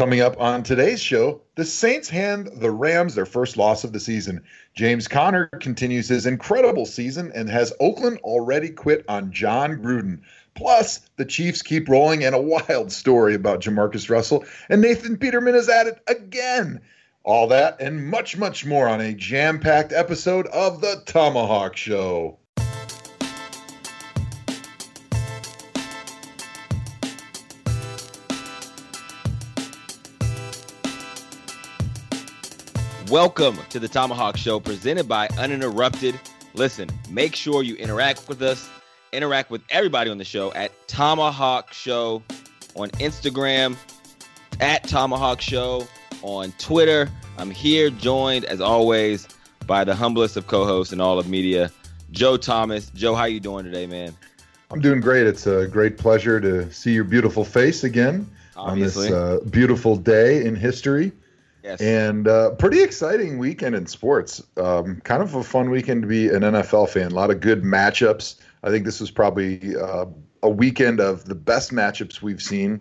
Coming up on today's show, the Saints hand the Rams their first loss of the season. James Conner continues his incredible season and has Oakland already quit on Jon Gruden. Plus, the Chiefs keep rolling and a wild story about JaMarcus Russell, and Nathan Peterman is at it again. All that and much, much more on a jam packed episode of The Tomahawk Show. Welcome to the Tomahawk Show presented by Uninterrupted. Listen, make sure you interact with us, interact with everybody on the show at Tomahawk Show on Instagram, at Tomahawk Show on Twitter. I'm here joined as always by the humblest of co-hosts in all of media, Joe Thomas. Joe, how you doing today, man? I'm doing great. It's a great pleasure to see your beautiful face again Obviously. on this uh, beautiful day in history. Yes. And uh, pretty exciting weekend in sports. Um, kind of a fun weekend to be an NFL fan. A lot of good matchups. I think this was probably uh, a weekend of the best matchups we've seen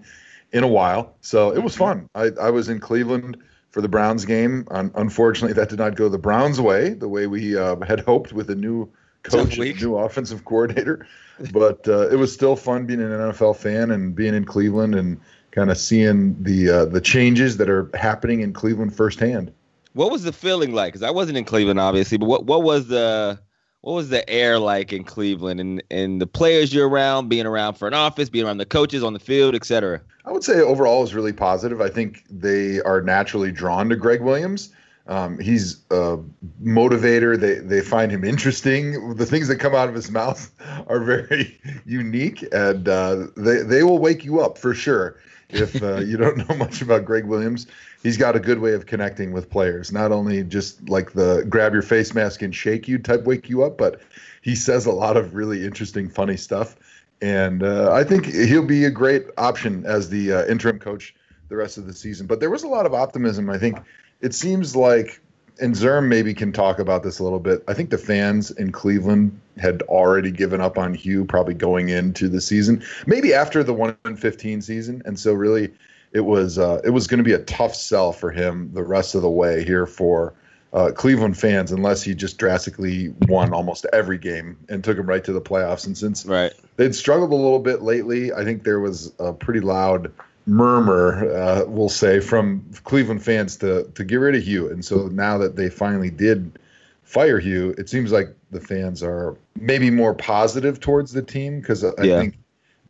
in a while. So it was fun. I, I was in Cleveland for the Browns game. Un- unfortunately, that did not go the Browns' way, the way we uh, had hoped with a new coach, a new offensive coordinator. But uh, it was still fun being an NFL fan and being in Cleveland and kind of seeing the uh, the changes that are happening in Cleveland firsthand. what was the feeling like? Because I wasn't in Cleveland, obviously, but what, what was the what was the air like in Cleveland and, and the players you're around, being around for an office, being around the coaches on the field, et cetera? I would say overall is really positive. I think they are naturally drawn to Gregg Williams. Um, he's a motivator. They they find him interesting. The things that come out of his mouth are very unique, and uh, they they will wake you up for sure. If uh, you don't know much about Gregg Williams, he's got a good way of connecting with players. Not only just like the grab your face mask and shake you type wake you up, but he says a lot of really interesting, funny stuff. And uh, I think he'll be a great option as the uh, interim coach the rest of the season. But there was a lot of optimism. I think it seems like, and Zerm maybe can talk about this a little bit. I think the fans in Cleveland had already given up on Hue probably going into the season, maybe after the one and fifteen season, and so really it was uh, it was going to be a tough sell for him the rest of the way here for uh, Cleveland fans, unless he just drastically won almost every game and took him right to the playoffs. And since Right. they'd struggled a little bit lately. I think there was a pretty loud murmur, uh, we'll say, from Cleveland fans to to get rid of Hue. And so now that they finally did fire Hue, it seems like the fans are maybe more positive towards the team because I Yeah. think.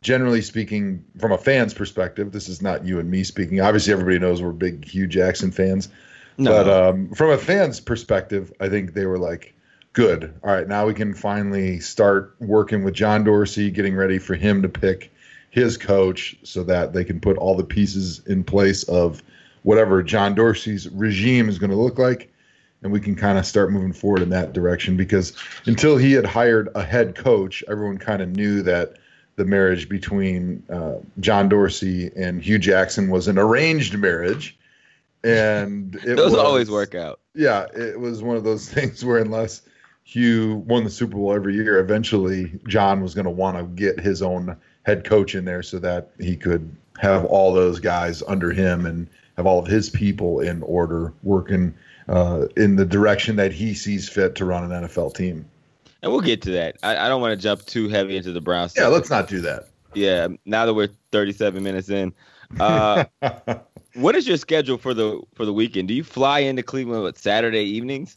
Generally speaking, from a fan's perspective, this is not you and me speaking. Obviously, everybody knows we're big Hue Jackson fans. No. But um, from a fan's perspective, I think they were like, good. All right, now we can finally start working with John Dorsey, getting ready for him to pick his coach so that they can put all the pieces in place of whatever John Dorsey's regime is going to look like. And we can kind of start moving forward in that direction because until he had hired a head coach, everyone kind of knew that the marriage between uh, John Dorsey and Hue Jackson was an arranged marriage. And it Those was, always work out. yeah, it was one of those things where unless Hue won the Super Bowl every year, eventually John was going to want to get his own head coach in there so that he could have all those guys under him and have all of his people in order working uh, in the direction that he sees fit to run an NFL team. And we'll get to that. I, I don't want to jump too heavy into the Browns. Yeah, let's not do that. Yeah, now that we're 37 minutes in, uh, what is your schedule for the for the weekend? Do you fly into Cleveland with Saturday evenings?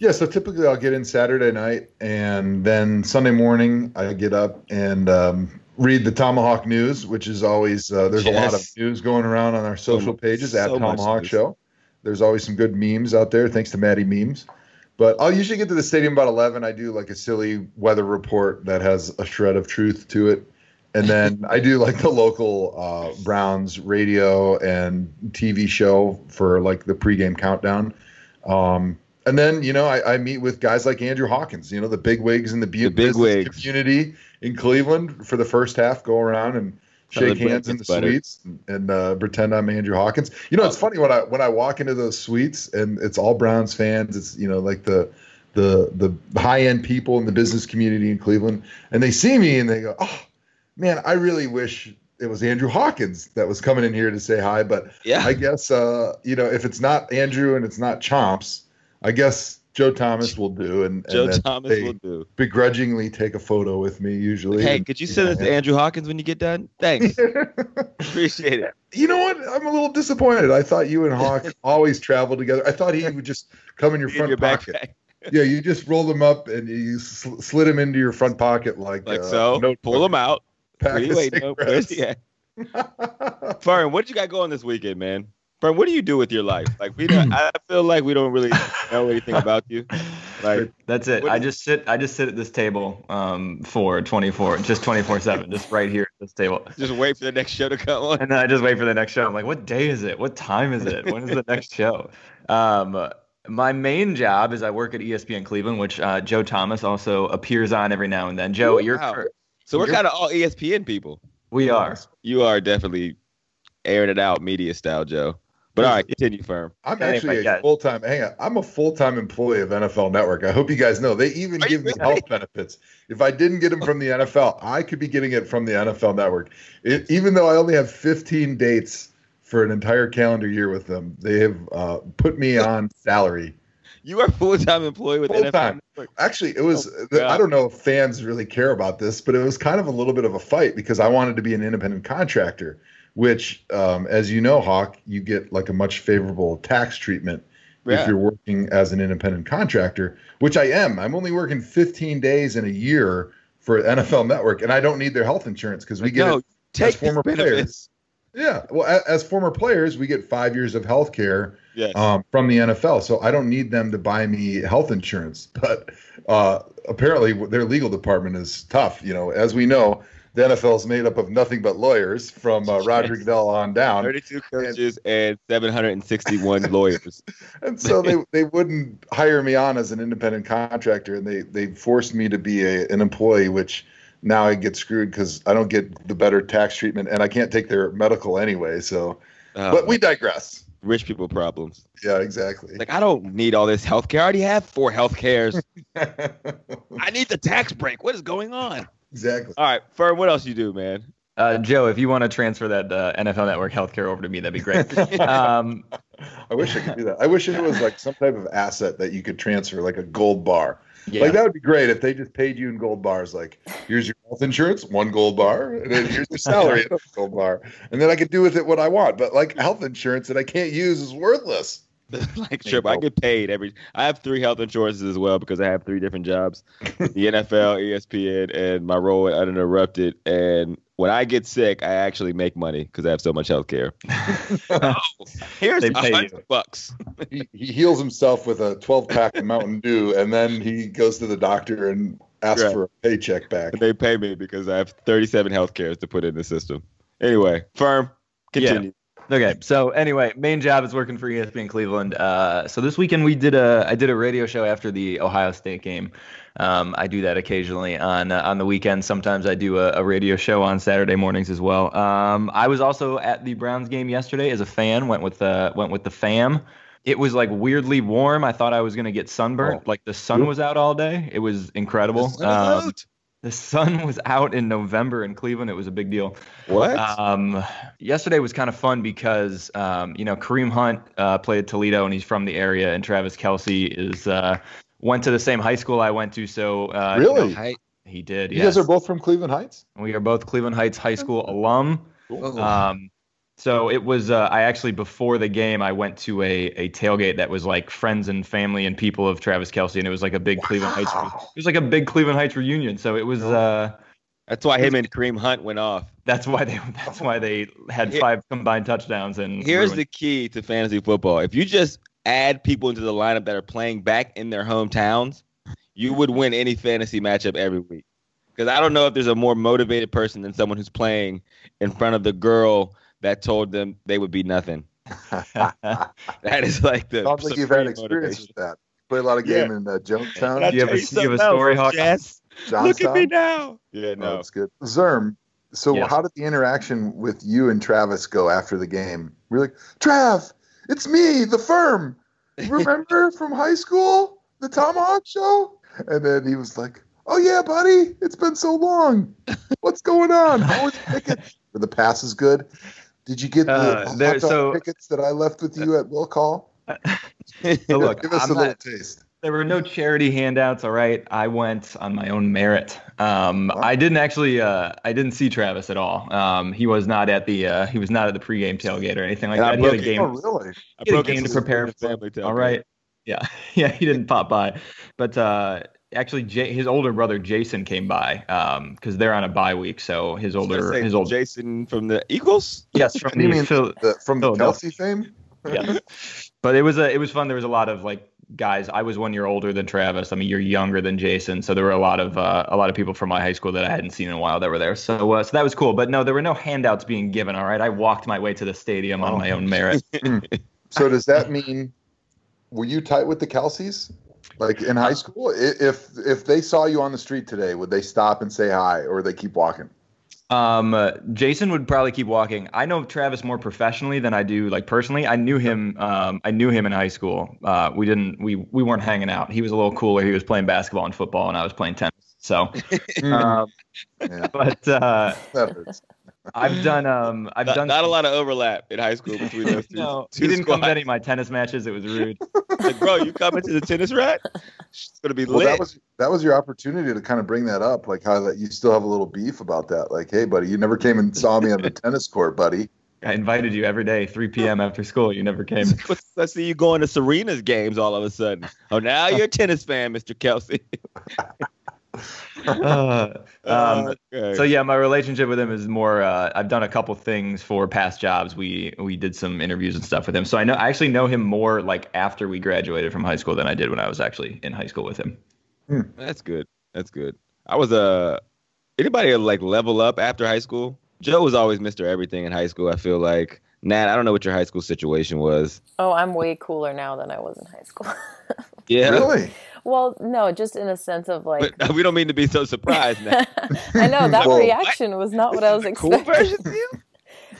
Yeah, so typically I'll get in Saturday night, and then Sunday morning I get up and um, read the Tomahawk News, which is always uh, there's a lot of news going around on our social pages at so much Tomahawk. Show. There's always some good memes out there, thanks to Maddie Memes. But I'll usually get to the stadium about 11. I do like a silly weather report that has a shred of truth to it. And then I do like the local uh, Browns radio and TV show for like the pregame countdown. Um, and then, you know, I, I meet with guys like Andrew Hawkins, you know, the big wigs in the, bu- The big business wigs. community in Cleveland for the first half, go around and shake hands in the butter. suites and, and uh, pretend I'm Andrew Hawkins. You know, it's funny when I when I walk into those suites and it's all Browns fans. It's you know like the the the high end people in the business community in Cleveland, and they see me and they go, "Oh, man, I really wish it was Andrew Hawkins that was coming in here to say hi. But Yeah. I guess uh, you know if it's not Andrew and it's not Chomps, I guess Joe Thomas will do, and, and Joe then Thomas will do. begrudgingly take a photo with me usually. Hey, and- could you send this to Andrew Hawkins when you get done? Thanks. Appreciate it. you know what? I'm a little disappointed. I thought you and Hawk always traveled together. I thought he would just come in your In front your pocket. backpack. Yeah, you just roll them up and you sl- slid them into your front pocket like Like uh, so. notebook. Pull them out. Pack What are you of waiting on? Where's cigarettes. Fern, what you got going this weekend, man? Fern, what do you do with your life? Like we don't I feel like we don't really know anything about you. Like That's it. I just sit. I just sit at this table um, for 24, just 24 seven, just right here at this table, just wait for the next show to come on. and then I just wait for the next show. I'm like, what day is it? What time is it? When is the next show? Um, my main job is I work at ESPN Cleveland, which uh, Joe Thomas also appears on every now and then. Joe, you're Wow. So we're kind of all ESPN people. we are. You are definitely airing it out media style, Joe. But all right, continue, firm. I'm actually a full time. Hang on, I'm a full time employee of NFL Network. I hope you guys know they even Are give me really? health benefits. If I didn't get them from the NFL, I could be getting it from the NFL Network. It, even though I only have 15 dates for an entire calendar year with them, they have uh, put me on salary. You are a full time employee with NFL Full-time. Network. Actually, it was. Oh, I don't know if fans really care about this, but it was kind of a little bit of a fight because I wanted to be an independent contractor, which, um, as you know, Hawk, you get like a much favorable tax treatment Yeah. if you're working as an independent contractor, which I am. I'm only working 15 days in a year for NFL Network, and I don't need their health insurance because we get no, it. take former benefits. Yeah, well, a- as former players, we get five years of health care Yes. um, from the NFL, so I don't need them to buy me health insurance. But uh, apparently, their legal department is tough. You know, as we know, the NFL is made up of nothing but lawyers from uh, Roger Goodell on down, 32 coaches and 761 lawyers. and so they they wouldn't hire me on as an independent contractor, and they they forced me to be a, an employee, which now I get screwed because I don't get the better tax treatment, and I can't take their medical anyway. So, Uh, but we digress. rich people problems. Yeah, exactly. Like I don't need all this health care. I already have four health cares. I need the tax break. What is going on? Exactly. All right, Fern, what else you do, man? Uh, Joe, if you want to transfer that uh, NFL Network healthcare over to me, that'd be great. um, I wish I could do that. I wish it was like some type of asset that you could transfer, like a gold bar. yeah. Like that would be great if they just paid you in gold bars. Like, here's your health insurance, one gold bar, and then here's your salary, another gold bar, and then I could do with it what I want. But like health insurance that I can't use is worthless. like trip, I get paid every. I have three health insurances as well because I have three different jobs: the NFL, ESPN, and my role at Uninterrupted. And when I get sick, I actually make money because I have so much health care. oh, here's They a pay you. hundred bucks. He, he heals himself with a 12 pack of Mountain Dew, and then he goes to the doctor and asks Right. for a paycheck back. And they pay me because I have 37 health cares to put in the system. Anyway, firm, continue. Okay, so anyway, main job is working for ESPN Cleveland. Uh, so this weekend we did a I did a radio show after the Ohio State game. Um, I do that occasionally on uh, on the weekend. Sometimes I do a, a radio show on Saturday mornings as well. Um, I was also at the Browns game yesterday as a fan. Went with uh, went with the fam. It was like weirdly warm. I thought I was gonna get sunburnt. Oh. Like the sun was out all day. It was incredible. Um, the sun was out in November in Cleveland. It was a big deal. what? Um, yesterday was kind of fun because um, you know Kareem Hunt uh, played at Toledo and he's from the area, and Travis Kelce is uh, went to the same high school I went to. So uh, you Really? know, Hi- he did. You yes. guys are both from Cleveland Heights? we are both Cleveland Heights High School alum. Oh. Um, so it was. Uh, I actually before the game, I went to a a tailgate that was like friends and family and people of Travis Kelce, and it was like a big Cleveland Heights. Wow. It was like a big Cleveland Heights reunion. So it was. Uh, That's why him and Kareem Hunt went off. that's why they. That's why they had five combined touchdowns and. Here's ruined- the key to fantasy football. If you just add people into the lineup that are playing back in their hometowns, you would win any fantasy matchup every week. Because I don't know if there's a more motivated person than someone who's playing in front of the girl that told them they would be nothing. That is like the Sounds like you've had supreme experience motivation. with that. Play a lot of game in uh, Jonestown, Can I Do you have tell a- you have a story, Hawk? Jess? Look at me now. Yeah, No, no. that's good. Zerm. So Yes. how did the interaction with you and Travis go after the game? We're like, Trav, it's me, the firm. Remember from high school, the Tomahawk show? And then he was like, Oh yeah, buddy, it's been so long. What's going on? How was picking? where the pass is good. Did you get the Uh, hot there- dog so- tickets that I left with you at Will Call? But look, Give us I'm a little taste. There were no charity handouts. All right, I went on my own merit. Um, Wow. I didn't actually. Uh, I didn't see Travis at all. Um, he was not at the. Uh, he was not at the pregame tailgate or anything like And I that. He had a broke game. Oh, really? I he had a broke game to prepare for. family tailgate. All right. Yeah, yeah. He didn't pop by, but uh, actually, Jay, his older brother Jason came by because they're on a bye week. So his I was gonna older, say, his old. Jason from the Eagles. Yes, from the mean Phil- The, from the Kelce fame? yeah. But it was a it was fun. There was a lot of like guys. I was one year older than Travis. I mean, you're younger than Jason, so there were a lot of uh, a lot of people from my high school that I hadn't seen in a while that were there. So uh, so that was cool. But no, there were no handouts being given. All right, I walked my way to the stadium on Oh. my own merit. So does that mean were you tight with the Kelces? Like in high school, if if they saw you on the street today, would they stop and say hi, or would they keep walking? Um, uh, Jason would probably keep walking. I know Travis more professionally than I do like personally. I knew him. Um, I knew him in high school. Uh, we didn't. We we weren't hanging out. He was a little cooler. He was playing basketball and football, and I was playing tennis. So, um, Yeah, but uh. I've done. Um, I've Not, done not a lot of overlap in high school between those two. no, two he didn't come squads. to any of my tennis matches. It was rude. Like, bro, you coming to the tennis rack? It's gonna be Well, lit. that was that was your opportunity to kind of bring that up, like how that you still have a little beef about that. Like, hey, buddy, you never came and saw me on the tennis court, buddy. I invited you every day, 3 p.m. after school. You never came. Let's- Let's see you going to Serena's games all of a sudden. Oh, now you're a tennis fan, Mr. Kelce. Uh, um, Okay. So yeah, my relationship with him is more. Uh, I've done a couple things for past jobs. We we did some interviews and stuff with him. So I know I actually know him more like after we graduated from high school than I did when I was actually in high school with him. That's good. That's good. I was a. Uh, anybody like level up after high school? Joe was always Mr. Everything in high school. I feel like. Nat, I don't know what your high school situation was. Oh, I'm way cooler now than I was in high school. Yeah. Really? Well, no, just in a sense of like. But we don't mean to be so surprised now. I know that Well- reaction was not what I was This the cool expecting. version of you?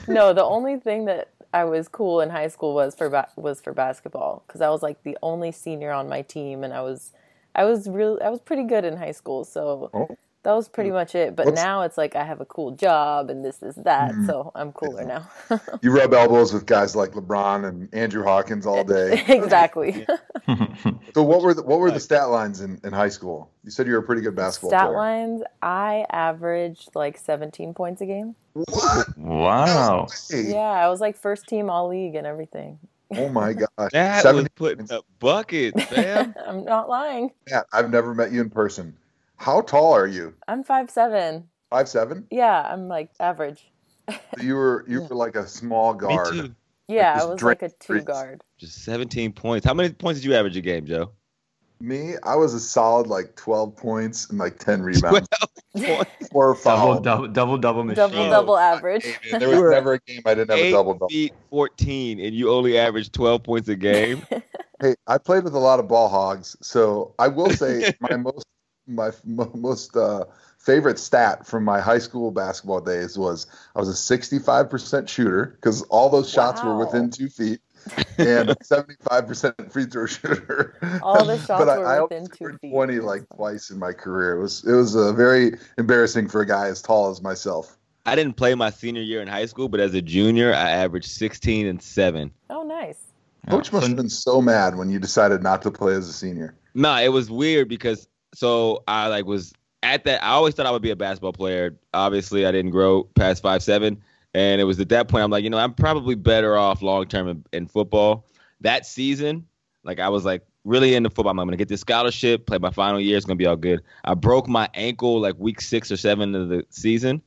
no, the only thing that I was cool in high school was for ba- was for basketball because I was like the only senior on my team, and I was I was real I was pretty good in high school, so Oh. That was pretty mm. much it. But What's- now it's like I have a cool job and this is that, mm. so I'm cooler now. You rub elbows with guys like LeBron and Andrew Hawkins all day. exactly. So what were the, what were the stat lines in, in high school? You said you were a pretty good basketball Stat player. lines, I averaged like 17 points a game. What? wow. Yeah, I was like first team all league and everything. Oh my gosh. That was Seventy putting up buckets, man. I'm not lying. Yeah, I've never met you in person. How tall are you? I'm five seven. Five seven? Yeah, I'm like average. You were you were like a small Me guard. too. Yeah, just I was drink like a two threes. guard. Just 17 points. How many points did you average a game, Joe? Me, I was a solid like twelve points and like ten rebounds. Points. Or Double foul. double double double machine. Double double average. Hey, man, there was never a game I didn't have a Eight double double. feet 14, and you only averaged 12 points a game. Hey, I played with a lot of ball hogs, so I will say my most my mo- most uh, favorite stat from my high school basketball days was I was a 65% shooter because all those shots were within two feet, and 75% free throw shooter. All the shots but I, were I within only two feet. 20 like twice in my career. It was it was uh, very embarrassing for a guy as tall as myself. I didn't play my senior year in high school, but as a junior, I averaged 16 and 7. Oh, nice. Coach must have been so mad when you decided not to play as a senior. Nah, it was weird because so I like was at that. I always thought I would be a basketball player. Obviously, I didn't grow past five seven, and it was at that point I'm like, you know, I'm probably better off long term in, in football. That season, like I was like really into football. I'm gonna get this scholarship, play my final year. It's gonna be all good. I broke my ankle like week six or seven of the season,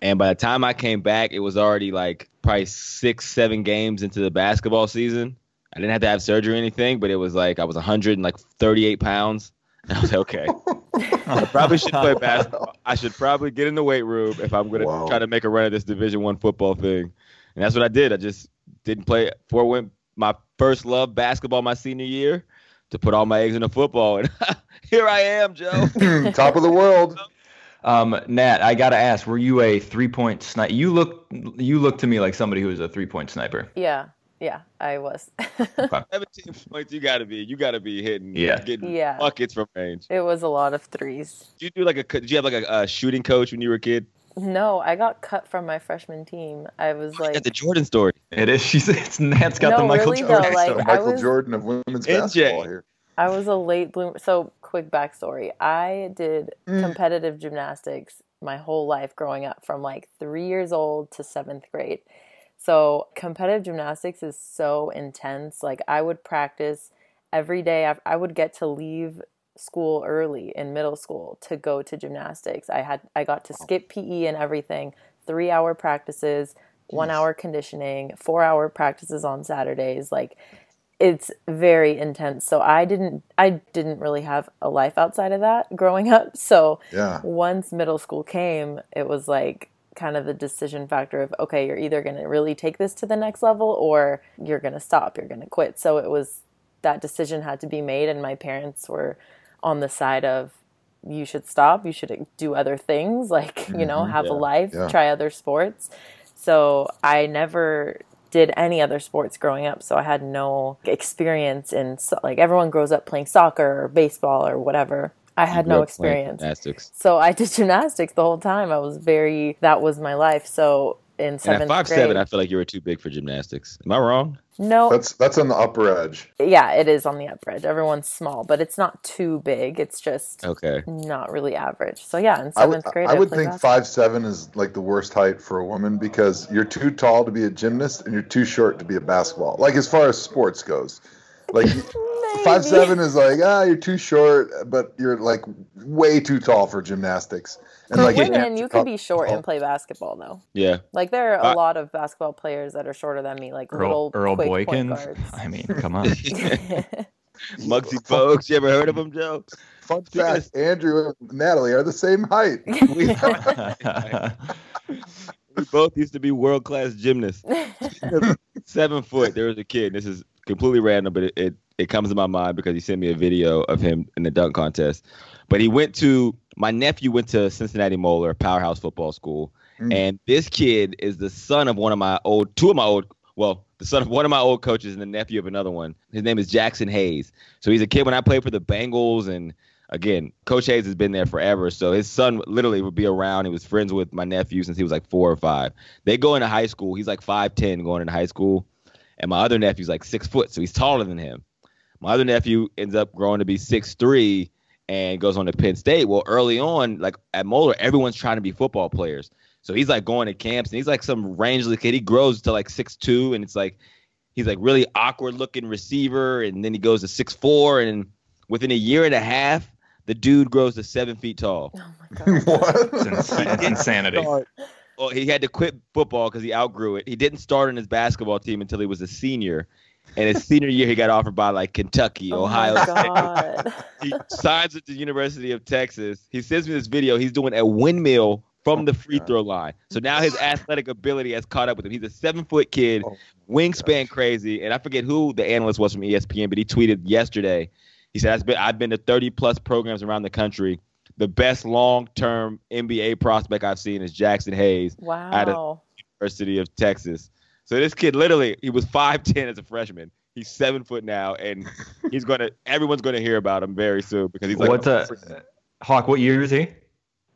and by the time I came back, it was already like probably six, seven games into the basketball season. I didn't have to have surgery or anything, but it was like I was 138 pounds. And I was like, okay, I probably should play basketball. I should probably get in the weight room if I'm going to Wow. try to make a run at this Division One football thing. And that's what I did. I just didn't play for went my first love basketball my senior year to put all my eggs in the football, and here I am, Joe. Top of the world. Um, Nat, I gotta ask, were you a three point sniper? You look you look to me like somebody who was a three point sniper. Yeah, yeah, I was. 17 points. You got to be. You got to be hitting. Yeah. Getting Yeah. buckets from range. it was a lot of threes. Did you do like a? Did you have like a, a shooting coach when you were a kid? No, I got cut from my freshman team. I was like, At the Jordan story. It is. She's. It's Nat's got the Michael really, Jordan. though, like, So Michael was- Jordan of women's NJ. basketball here. I was a late bloomer. So, quick backstory I did Mm. competitive gymnastics my whole life growing up from like three years old to seventh grade. So, competitive gymnastics is so intense. Like, I would practice every day. I- would get to leave school early in middle school to go to gymnastics. I had I got to skip PE and everything. 3-hour practices, 1 hour conditioning, 4-hour practices on Saturdays. Like it's very intense. So I didn't I didn't really have a life outside of that growing up. So Yeah. once middle school came, it was like kind of the decision factor of okay, you're either going to really take this to the next level or you're going to stop, you're going to quit. So it was that decision had to be made and my parents were on the side of you should stop, you should do other things like, you know, mm-hmm. have a life, Yeah. try other sports. So I never did any other sports growing up, so I had no experience in so- like everyone grows up playing soccer or baseball or whatever. I had no experience. Gymnastics. So I did gymnastics the whole time. I was very that was my life. So in And at seventh five grade, seven, I feel like you were too big for gymnastics. Am I wrong? no, That's that's on the upper edge. yeah, it is on the upper edge. Everyone's small, but it's not too big. It's just Okay. not really average. So yeah, in I would, seventh grade, I would think basketball. five seven is like the worst height for a woman because you're too tall to be a gymnast and you're too short to be a basketball. Like as far as sports goes, like five seven is like ah you're too short, but you're like way too tall for gymnastics. And For like women, you could be short Oh. and play basketball though. Yeah. Like there are a Uh, lot of basketball players that are shorter than me, like Earl, little Earl quick point Boykin. guards. I mean, come on. Muggsy Bogues. You ever heard of him, Joe? Fun fact: Andrew and Natalie are the same height. We, we both used to be world class gymnasts. Seven foot. There was a kid. This is completely random, but it, it it comes to my mind because he sent me a video of him in the dunk contest. But he went to my nephew went to Cincinnati Moeller Powerhouse Football School, Mm. and this kid is the son of one of my old two of my old well the son of one of my old coaches and the nephew of another one. His name is Jaxson Hayes. So he's a kid when I played for the Bengals and. Again, Coach Hayes has been there forever, so his son literally would be around. He was friends with my nephew since he was like four or five. They go into high school. He's like five ten going into high school, and my other nephew's like six foot, so he's taller than him. My other nephew ends up growing to be six three and goes on to Penn State. Well, early on, like at Moeller, everyone's trying to be football players. So he's like going to camps and he's like some rangeless kid. He grows to like six two, and it's like he's like really awkward looking receiver, and then he goes to six four, and within a year and a half, the dude grows to seven feet tall. oh my god. what? It's, ins- it's insanity. Well, he had to quit football because he outgrew it. He didn't start on his basketball team until he was a senior. And his senior year, he got offered by like Kentucky, Oh Ohio my State. god. He signs at the University of Texas. He sends me this video. He's doing a windmill from the free throw line. So now his athletic ability has caught up with him. He's a seven foot kid, Oh, wingspan crazy. And I forget who the analyst was from ESPN, but he tweeted yesterday. He said, I've been, I've been to 30 plus programs around the country. The best long term NBA prospect I've seen is Jaxson Hayes, Wow. University of Texas. So this kid literally, he was 5'10 as a freshman. He's seven foot now, and he's gonna everyone's gonna hear about him very soon because he's like What's a Hawk? What year is he?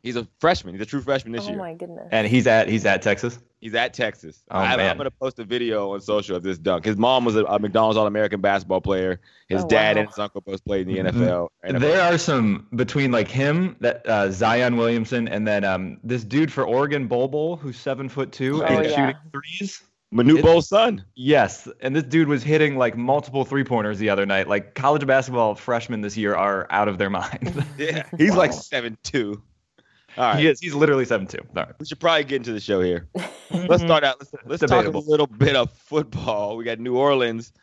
He's a freshman. He's a true freshman this Oh year. my goodness. And he's at he's at Texas. He's at Texas. Oh, I, man. I'm gonna post a video on social of this dunk. His mom was a, a McDonald's All American basketball player. His Oh, dad wow. and his uncle both played in the Mhm. NFL. NFL. There are some between like him, that uh, Zion Williamson, and then um, this dude for Oregon, Bol Bol, who's seven foot two Oh, and yeah. shooting threes. Manute It- Bol's son. Yes, and this dude was hitting like multiple three pointers the other night. Like college basketball freshmen this year are out of their mind. Yeah, he's Wow. like seven two. All right, he is. He's literally seven two. All right. we should probably get into the show here. Let's start out. Let's, let's talk a little bit of football. We got New Orleans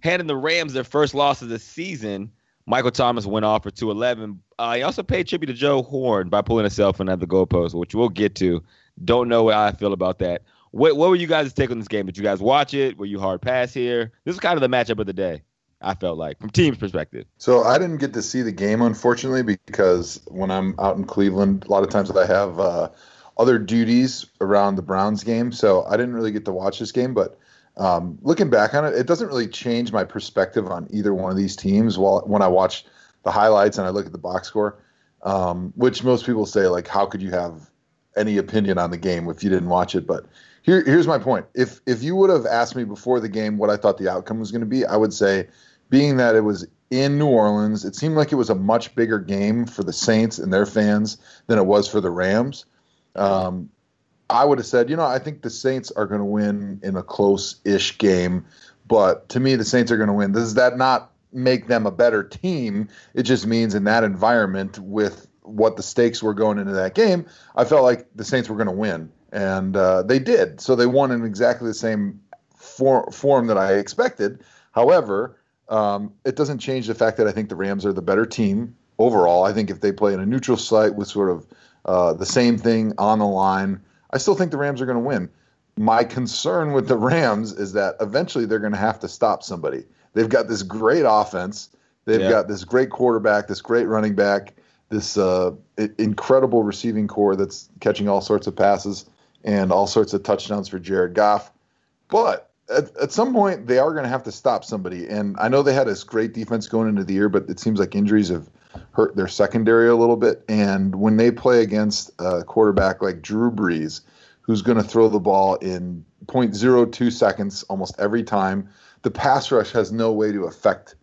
handing the Rams their first loss of the season. Michael Thomas went off for 211. Uh, he also paid tribute to Joe Horn by pulling himself in at the goalpost, which we'll get to. Don't know how I feel about that. What, what were you guys' take on this game? Did you guys watch it? Were you hard pass here? This is kind of the matchup of the day, I felt like, from team's perspective. So I didn't get to see the game, unfortunately, because when I'm out in Cleveland, a lot of times I have uh, other duties around the Browns game, so I didn't really get to watch this game. But um, looking back on it, it doesn't really change my perspective on either one of these teams. While when I watch the highlights and I look at the box score, um, which most people say like, how could you have any opinion on the game if you didn't watch it, but here, here's my point. If if you would have asked me before the game what I thought the outcome was going to be, I would say, being that it was in New Orleans, it seemed like it was a much bigger game for the Saints and their fans than it was for the Rams. Um, I would have said, you know, I think the Saints are going to win in a close-ish game, but to me, the Saints are going to win. Does that not make them a better team? It just means in that environment with what the stakes were going into that game, I felt like the Saints were going to win, and uh, they did. So they won in exactly the same for- form that I expected. However, um, it doesn't change the fact that I think the Rams are the better team overall. I think if they play in a neutral site with sort of uh, the same thing on the line, I still think the Rams are going to win. My concern with the Rams is that eventually they're going to have to stop somebody. They've got this great offense. They've yeah. got this great quarterback, this great running back, this uh, incredible receiving core that's catching all sorts of passes and all sorts of touchdowns for Jared Goff. But at, at some point, they are going to have to stop somebody. And I know they had this great defense going into the year, but it seems like injuries have hurt their secondary a little bit. And when they play against a quarterback like Drew Brees, who's going to throw the ball in 0.02 seconds almost every time, the pass rush has no way to affect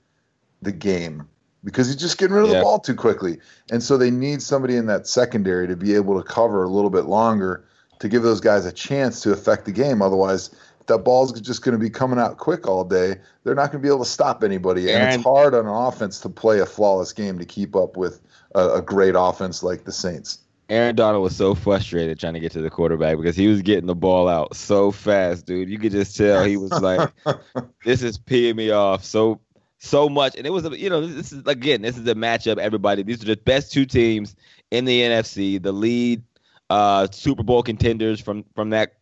the game because he's just getting rid of yeah. the ball too quickly. And so they need somebody in that secondary to be able to cover a little bit longer to give those guys a chance to affect the game. Otherwise, that ball's just going to be coming out quick all day. They're not going to be able to stop anybody, and, and it's hard on an offense to play a flawless game to keep up with a, a great offense like the Saints. Aaron Donald was so frustrated trying to get to the quarterback because he was getting the ball out so fast, dude. You could just tell he was like, "This is peeing me off so so much." And it was, you know, this is again, this is a matchup. Everybody, these are the best two teams in the NFC, the lead uh, Super Bowl contenders from from that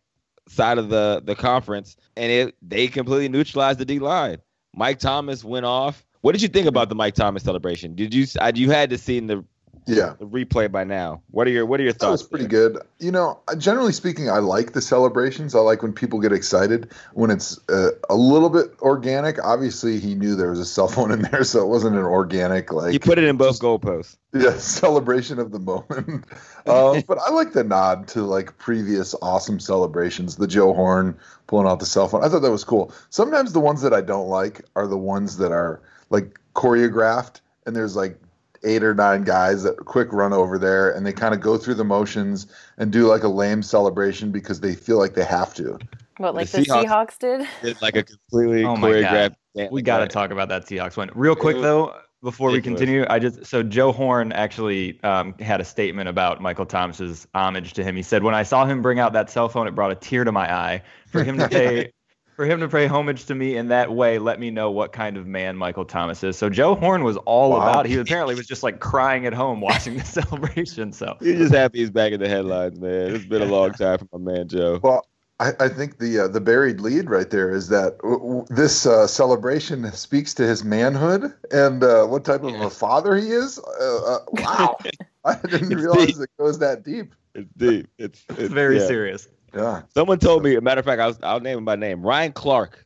side of the the conference, and it they completely neutralized the D line. Mike Thomas went off. What did you think about the Mike Thomas celebration? Did you you had to see in the yeah the replay by now? What are your what are your thoughts? That was pretty there? good. You know, generally speaking, I like the celebrations. I like when people get excited when it's uh, a little bit organic. Obviously, he knew there was a cell phone in there, so it wasn't an organic like. He put it in both goalposts. Yeah, celebration of the moment. uh, but I like the nod to like previous awesome celebrations. The Joe Horn pulling out the cell phone. I thought that was cool. Sometimes the ones that I don't like are the ones that are like choreographed and there's like eight or nine guys that quick run over there and they kind of go through the motions and do like a lame celebration because they feel like they have to. What, like the, the Seahawks, Seahawks, did? Did like a completely oh choreographed. We got to talk about that Seahawks one real quick though before we continue, I just so Joe Horn actually um, had a statement about Michael Thomas's homage to him. He said, "When I saw him bring out that cell phone, it brought a tear to my eye. For him to pay, for him to pay homage to me in that way, let me know what kind of man Michael Thomas is." So Joe Horn was all wow. about. He apparently was just like crying at home watching the celebration. So he's just happy he's back in the headlines, man. It's been a long time for my man Joe. Well, I, I think the uh, the buried lead right there is that w- w- this uh, celebration speaks to his manhood and uh, what type of a father he is. Uh, uh, wow, I didn't realize deep. it goes that deep. It's deep. It's, it's, it's very yeah. serious. Yeah. Someone told me. A matter of fact, I was, I'll name him by name. Ryan Clark.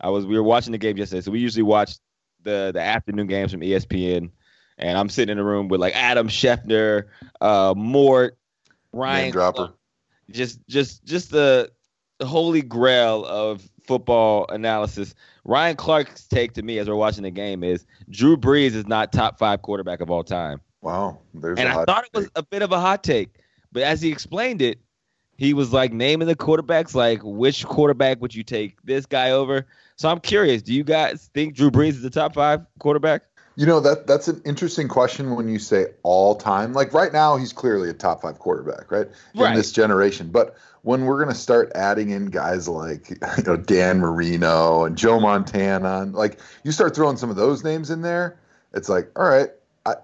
I was. We were watching the game yesterday, so we usually watch the the afternoon games from ESPN. And I'm sitting in a room with like Adam Schefter, uh, Mort, Ryan Dropper. Just, just, just the the holy grail of football analysis. Ryan Clark's take to me as we're watching the game is Drew Brees is not top five quarterback of all time. Wow, there's and I thought take. it was a bit of a hot take, but as he explained it, he was like naming the quarterbacks, like which quarterback would you take this guy over? So I'm curious, do you guys think Drew Brees is the top five quarterback? You know that that's an interesting question when you say all time. Like right now, he's clearly a top five quarterback, right? In right. this generation. But when we're going to start adding in guys like you know Dan Marino and Joe Montana, and like you start throwing some of those names in there, it's like, all right, I,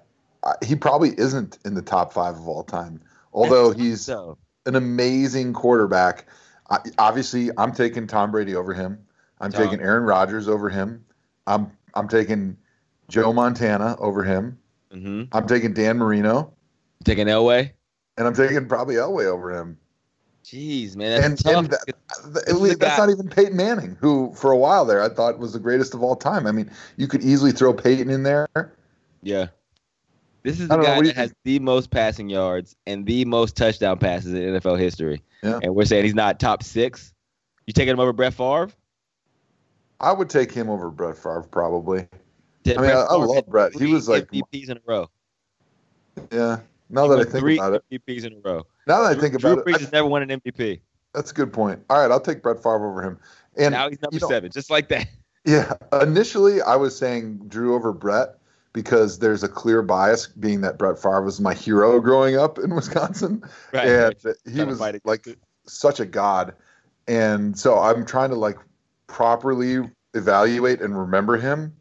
I, he probably isn't in the top five of all time, although he's so. An amazing quarterback. I, obviously, I'm taking Tom Brady over him. I'm Tom. taking Aaron Rodgers over him. I'm I'm taking Joe Montana over him. Mm-hmm. I'm taking Dan Marino. Taking Elway. And I'm taking probably Elway over him. Jeez, man, and, and that, that, that's not even Peyton Manning, who for a while there I thought was the greatest of all time. I mean, you could easily throw Peyton in there. Yeah. This is the don't know, guy that you has the most passing yards and the most touchdown passes in NFL history. Yeah. And we're saying he's not top six. You taking him over Brett Favre? I would take him over Brett Favre probably. Did I mean, I, I love Brett. He was like, MVPs in a row. yeah. Now He that I think three about it, MVPs in a row. now that I think Drew about Brees it, I- has never won an MVP. that's a good point. All right, I'll take Brett Favre over him. And now he's number you know, seven, just like that. Yeah, initially I was saying Drew over Brett because there's a clear bias, being that Brett Favre was my hero growing up in Wisconsin, Right. and right. he was like it. such a god, and so I'm trying to like properly evaluate and remember him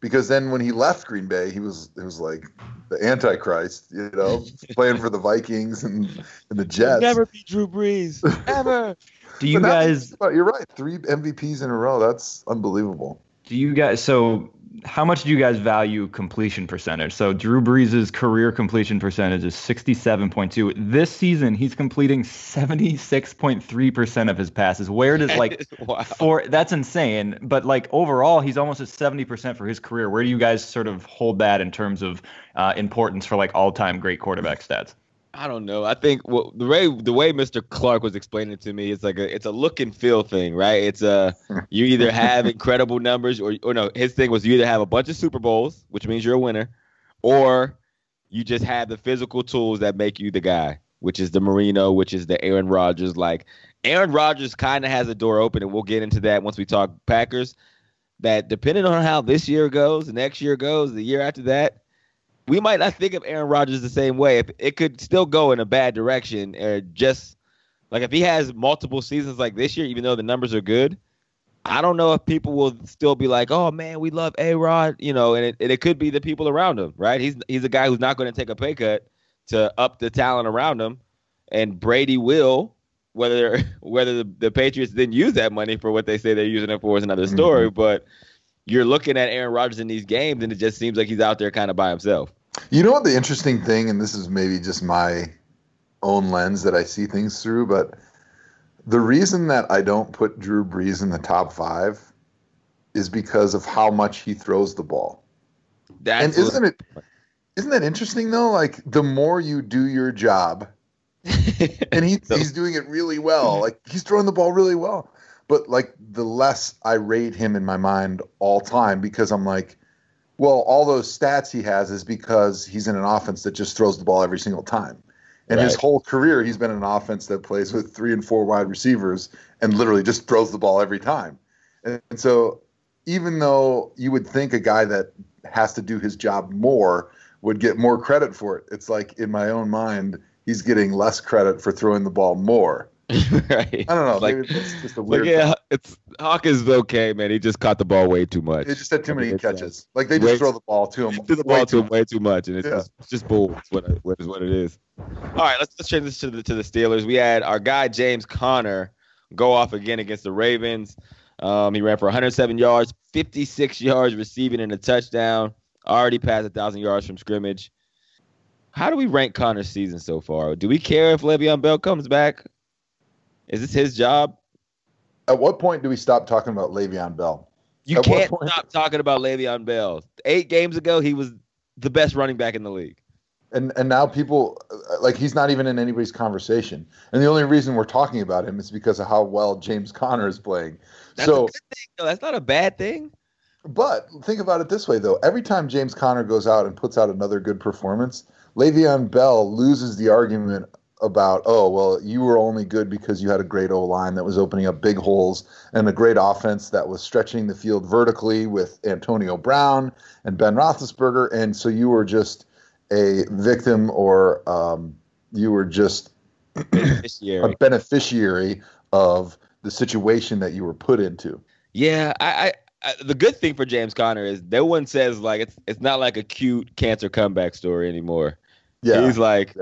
because then when he left Green Bay, he was it was like the Antichrist, you know, playing for the Vikings and, and the Jets. Never be Drew Brees. Ever. Do you But guys? think you're right. Three MVPs in a row. That's unbelievable. Do you guys? So, how much do you guys value completion percentage? So, Drew Brees' career completion percentage is 67.2. This season, he's completing 76.3% of his passes. Where does like wow. for that's insane, but like overall, he's almost at 70% for his career. Where do you guys sort of hold that in terms of uh, importance for like all-time great quarterback stats? I don't know. I think well, the way the way Mr. Clark was explaining it to me, it's like a it's a look and feel thing, right? It's a you either have incredible numbers or or no, his thing was you either have a bunch of Super Bowls, which means you're a winner, or you just have the physical tools that make you the guy, which is the Marino, which is the Aaron Rodgers. Like Aaron Rodgers kind of has a door open, and we'll get into that once we talk Packers. That depending on how this year goes, the next year goes, the year after that, we might not think of Aaron Rodgers the same way. If it could still go in a bad direction, or just like if he has multiple seasons like this year, even though the numbers are good, I don't know if people will still be like, "Oh man, we love A Rod," you know, and it, and it could be the people around him, right? He's he's a guy who's not going to take a pay cut to up the talent around him, and Brady will. Whether whether the, the Patriots then use that money for what they say they're using it for is another mm-hmm. story, but you're looking at Aaron Rodgers in these games, and it just seems like he's out there kind of by himself. You know what the interesting thing, and this is maybe just my own lens that I see things through, but the reason that I don't put Drew Brees in the top five is because of how much he throws the ball. That's and isn't it isn't that interesting though? Like the more you do your job, and he, he's doing it really well. Mm-hmm. Like he's throwing the ball really well. But like the less I rate him in my mind all time because I'm like, well, all those stats he has is because he's in an offense that just throws the ball every single time. And his whole career, he's been in an offense that plays with three and four wide receivers and literally just throws the ball every time. And, and so, even though you would think a guy that has to do his job more would get more credit for it, it's like in my own mind, he's getting less credit for throwing the ball more. right. I don't know. Like, maybe it's just a like weird. yeah, it's Hawk is okay, man. He just caught the ball way too much. They just had too I mean, many uh, catches. Like they just way- throw the ball to him. threw the ball to him way too much, and it's, Yeah. just, it's just bull. It's what, it, what is what it is. All right, let's let's change this to the to the Steelers. We had our guy James Conner go off again against the Ravens. Um, he ran for 107 yards, 56 yards receiving and a touchdown. Already passed a thousand yards from scrimmage. How do we rank Conner's season so far? Do we care if Le'Veon Bell comes back? Is this his job? At what point do we stop talking about Le'Veon Bell? You At can't stop talking about Le'Veon Bell. Eight games ago, he was the best running back in the league. And and now people like he's not even in anybody's conversation. And the only reason we're talking about him is because of how well James Conner is playing. That's a so, good thing. though. That's not a bad thing. but think about it this way though: every time James Conner goes out and puts out another good performance, Le'Veon Bell loses the argument about oh well you were only good because you had a great O line that was opening up big holes and a great offense that was stretching the field vertically with Antonio Brown and Ben Roethlisberger, and so you were just a victim or um, you were just year. a beneficiary of the situation that you were put into. Yeah, I, I, I the good thing for James Conner is no one says like it's it's not like a cute cancer comeback story anymore. Yeah, He's like.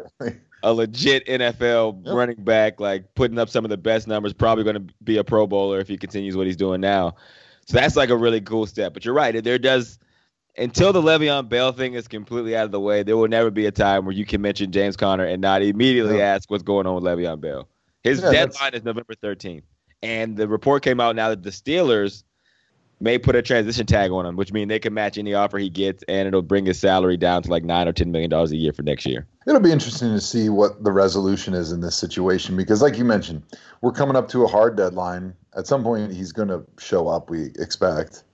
A legit NFL Yep. running back, like putting up some of the best numbers. Probably going to be a Pro Bowler if he continues what he's doing now. So that's like a really cool step. But you're right. There does until the Le'Veon Bell thing is completely out of the way. There will never be a time where you can mention James Conner and not immediately Yeah. ask what's going on with Le'Veon Bell. His Yeah, that's- deadline is November 13th, and the report came out now that the Steelers may put a transition tag on him, which means they can match any offer he gets, and it'll bring his salary down to like nine or ten million dollars a year for next year. It'll be interesting to see what the resolution is in this situation because, like you mentioned, we're coming up to a hard deadline. At some point, he's going to show up. We expect.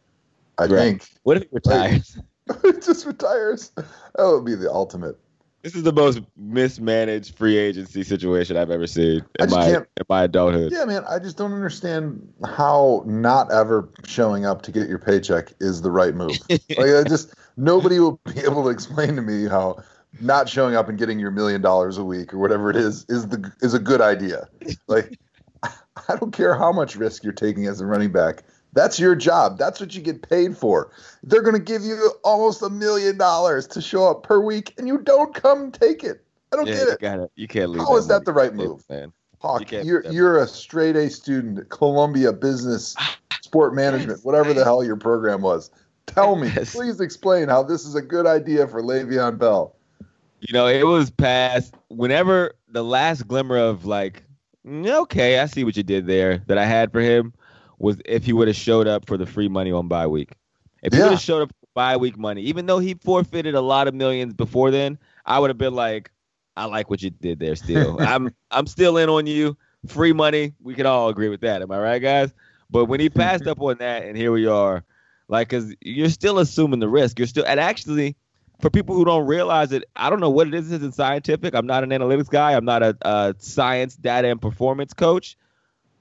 I Right. think. What if he retires? just retires. That would be the ultimate. This is the most mismanaged free agency situation I've ever seen in my in my adulthood. Yeah, man. I just don't understand how not ever showing up to get your paycheck is the right move. like, I just nobody will be able to explain to me how not showing up and getting your million dollars a week or whatever it is is the is a good idea. Like, I don't care how much risk you're taking as a running back. That's your job. That's what you get paid for. They're going to give you almost a million dollars to show up per week, and you don't come take it. I don't Yeah, get you it. gotta, you can't leave. How is that the right on the table, move? man? Hawk, You can't you're you're a straight A student, at Columbia Business Sport Management, whatever the hell your program was. Tell me, Yes. please explain how this is a good idea for Le'Veon Bell. You know, it was past whenever the last glimmer of like, "Mm, okay, I see what you did there that I had for him was if he would have showed up for the free money on bye week. If he would have showed up for bye week money, even though he forfeited a lot of millions before then, I would have been like, I like what you did there still. I'm I'm still in on you. Free money, we can all agree with that. Am I right, guys? But when he passed up on that and here we are, like cuz you're still assuming the risk. You're still and actually for people who don't realize it, I don't know what it is. Isn't scientific. I'm not an analytics guy. I'm not a, a science, data, and performance coach.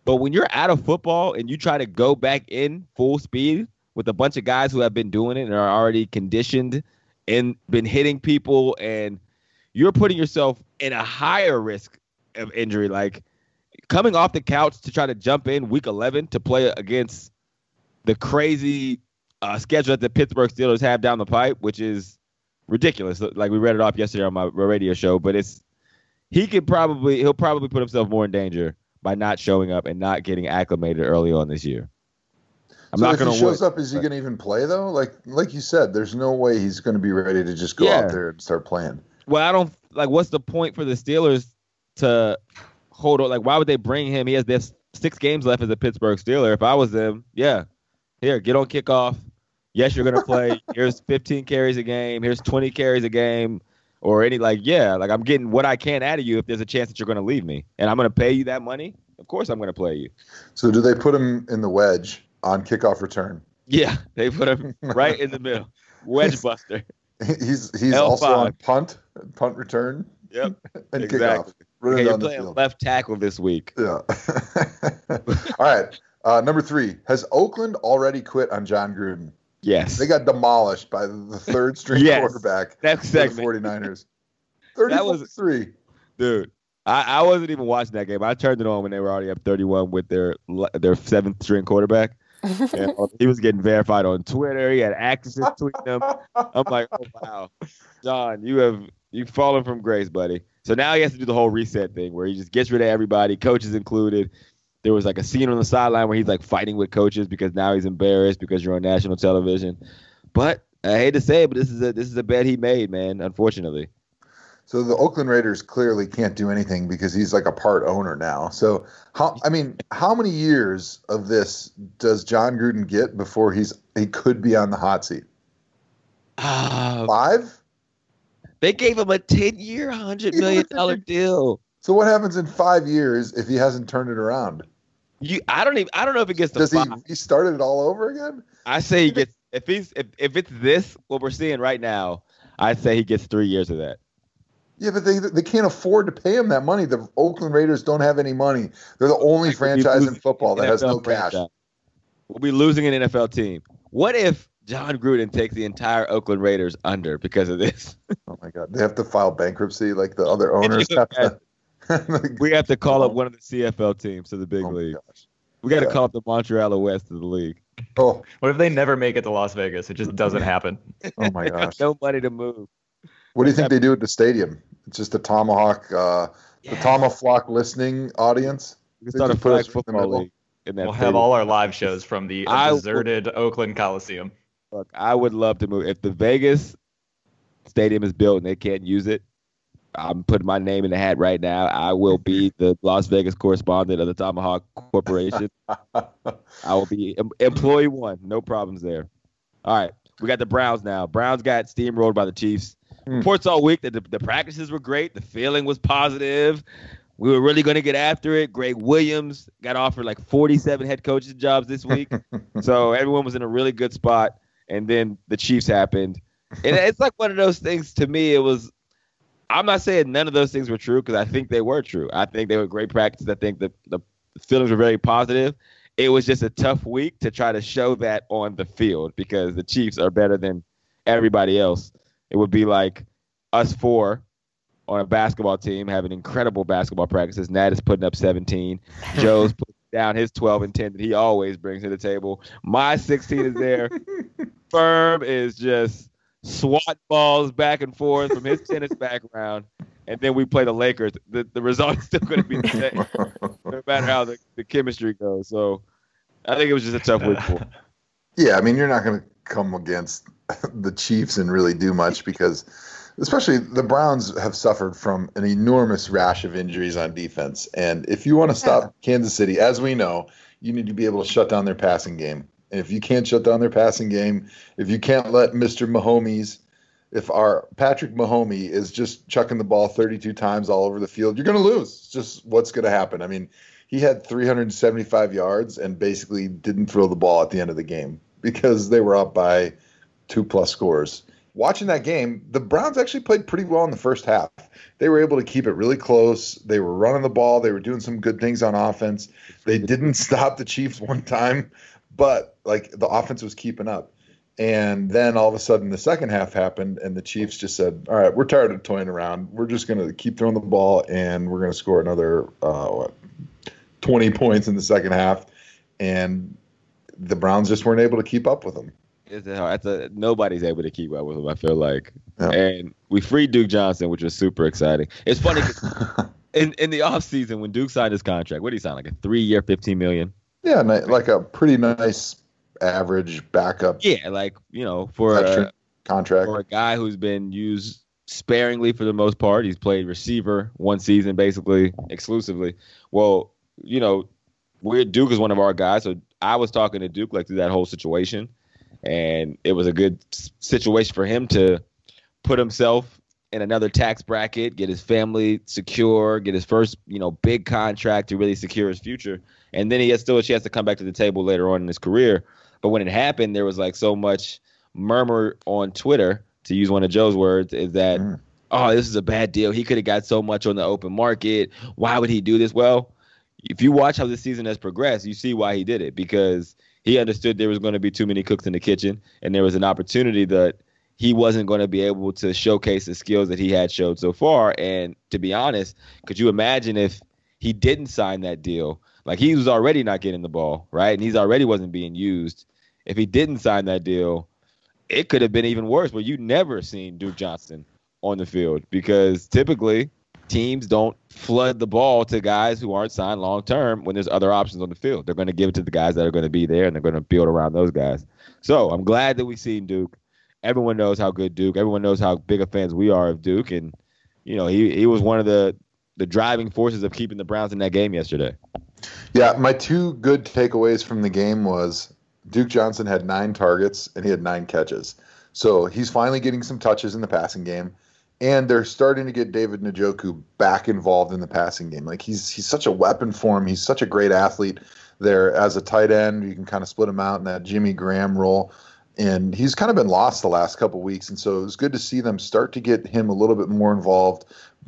But when you're out of football and you try to go back in full speed with a bunch of guys who have been doing it and are already conditioned and been hitting people, and you're putting yourself in a higher risk of injury, like coming off the couch to try to jump in week 11 to play against the crazy uh, schedule that the Pittsburgh Steelers have down the pipe, which is ridiculous. Like we read it off yesterday on my radio show, but it's he could probably he'll probably put himself more in danger by not showing up and not getting acclimated early on this year. I'm so not if going he to shows up, is he going to even play though? Like like you said, there's no way he's going to be ready to just go Yeah. out there and start playing. Well, I don't like. What's the point for the Steelers to hold on? Like, why would they bring him? He has this six games left as a Pittsburgh Steeler. If I was them, yeah, here, get on kickoff. Yes, you're gonna play. Here's 15 carries a game. Here's 20 carries a game, or any like, yeah, like I'm getting what I can out of you. If there's a chance that you're gonna leave me, and I'm gonna pay you that money, of course I'm gonna play you. So do they put him in the wedge on kickoff return? Yeah, they put him right in the middle, wedge buster. He's he's L5. also on punt, punt return, Yep, and exactly. kickoff. Okay, you're playing field. left tackle this week. Yeah. All right. Uh, number three. Has Oakland already quit on Jon Gruden? Yes, They got demolished by the third string Yes. quarterback next for the segment. 49ers. That was- 33. dude. I, I wasn't even watching that game. I turned it on when they were already up 31 with their their seventh string quarterback. And he was getting verified on Twitter. He had actresses tweeting him. I'm like, oh wow, Jon, you have you've fallen from grace, buddy. So now he has to do the whole reset thing where he just gets rid of everybody, coaches included. There was like a scene on the sideline where he's like fighting with coaches because now he's embarrassed because you're on national television. But I hate to say it, but this is a this is a bet he made, man. Unfortunately. So the Oakland Raiders clearly can't do anything because he's like a part owner now. So how I mean, how many years of this does John Gruden get before he's he could be on the hot seat? Ah, Five? They gave him a 10 year, $100 million deal. So what happens in five years if he hasn't turned it around? You, I don't even. I don't know if it gets to Does he five. restart it all over again? I say he gets. If he's if, if it's this what we're seeing right now, I say he gets three years of that. Yeah, but they they can't afford to pay him that money. The Oakland Raiders don't have any money. They're the only Like, franchise in football that has NFL no cash. We'll be losing an NFL team. What if Jon Gruden takes the entire Oakland Raiders under because of this? Oh my god, they have to file bankruptcy like the other owners have to. We have to call up one of the CFL teams to the big Oh league. We got to Yeah. call up the Montreal West to the league. Oh, What if they never make it to Las Vegas? It just doesn't happen. oh my gosh. no money to move. What do you think they do at the stadium? It's just a tomahawk, uh, the tomahawk listening audience. We start a flag football league. In that we'll have all our live shows from the I would- deserted Oakland Coliseum. Look, I would love to move. If the Vegas stadium is built and they can't use it, I'm putting my name in the hat right now. I will be the Las Vegas correspondent of the Tomahawk Corporation. I will be em- employee one. No problems there. All right. We got the Browns now. Browns got steamrolled by the Chiefs. Hmm. Reports all week that the, the practices were great. The feeling was positive. We were really going to get after it. Gregg Williams got offered like 47 head coaches jobs this week. so everyone was in a really good spot. And then the Chiefs happened. And it's like one of those things to me. It was, I'm not saying none of those things were true because I think they were true. I think they were great practices. I think the, the feelings were very positive. It was just a tough week to try to show that on the field because the Chiefs are better than everybody else. It would be like us four on a basketball team having incredible basketball practices. Nat is putting up 17. Joe's putting down his 12 and 10 that he always brings to the table. My 16 is there. Firm is just swat balls back and forth from his tennis background. And then we play the Lakers. The, the result is still going to be the same, no matter how the, the chemistry goes. So I think it was just a tough week for him. Yeah, I mean, you're not going to come against the Chiefs and really do much because, especially the Browns have suffered from an enormous rash of injuries on defense. And if you want to stop Kansas City, as we know, you need to be able to shut down their passing game. And if you can't shut down their passing game, if you can't let Mr. Mahomes, if our Patrick Mahomes is just chucking the ball 32 times all over the field, you're going to lose. It's just what's going to happen. I mean, he had 375 yards and basically didn't throw the ball at the end of the game because they were up by two plus scores. Watching that game, the Browns actually played pretty well in the first half. They were able to keep it really close. They were running the ball. They were doing some good things on offense. They didn't stop the Chiefs one time, but like the offense was keeping up. And then all of a sudden, the second half happened, and the Chiefs just said, "All right, we're tired of toying around. We're just going to keep throwing the ball, and we're going to score another uh, what, 20 points in the second half." And the Browns just weren't able to keep up with them. It's a, it's a, nobody's able to keep up with them. I feel like, Yeah. and we freed Duke Johnson, which was super exciting. It's funny 'cause in in the offseason when Duke signed his contract. What did he sign? Like a three year, fifteen million. Yeah, like a pretty nice average backup Yeah, like you know, for a, contract. for a guy who's been used sparingly for the most part. He's played receiver one season basically exclusively. Well, you know, we're Duke is one of our guys, so I was talking to Duke like through that whole situation, and it was a good situation for him to put himself in another tax bracket, get his family secure, get his first you know big contract to really secure his future, and then he has still a chance to come back to the table later on in his career. But when it happened, there was like so much murmur on Twitter, to use one of Joe's words, is that, Mm. oh, this is a bad deal. He could have got so much on the open market. Why would he do this? Well, if you watch how this season has progressed, you see why he did it because he understood there was going to be too many cooks in the kitchen, and there was an opportunity that he wasn't going to be able to showcase the skills that he had showed so far. And to be honest, could you imagine if he didn't sign that deal? Like he was already not getting the ball, right? And he's already wasn't being used. If he didn't sign that deal, it could have been even worse. But you never seen Duke Johnson on the field because typically teams don't flood the ball to guys who aren't signed long term when there's other options on the field. They're going to give it to the guys that are going to be there and they're going to build around those guys. So I'm glad that we've seen Duke. Everyone knows how good Duke. Everyone knows how big of fans we are of Duke, and you know he he was one of the the driving forces of keeping the Browns in that game yesterday. Yeah, my two good takeaways from the game was Duke Johnson had nine targets and he had nine catches. So he's finally getting some touches in the passing game. And they're starting to get David Njoku back involved in the passing game. Like he's he's such a weapon for him. He's such a great athlete there as a tight end. You can kind of split him out in that Jimmy Graham role. And he's kind of been lost the last couple weeks. And so it was good to see them start to get him a little bit more involved,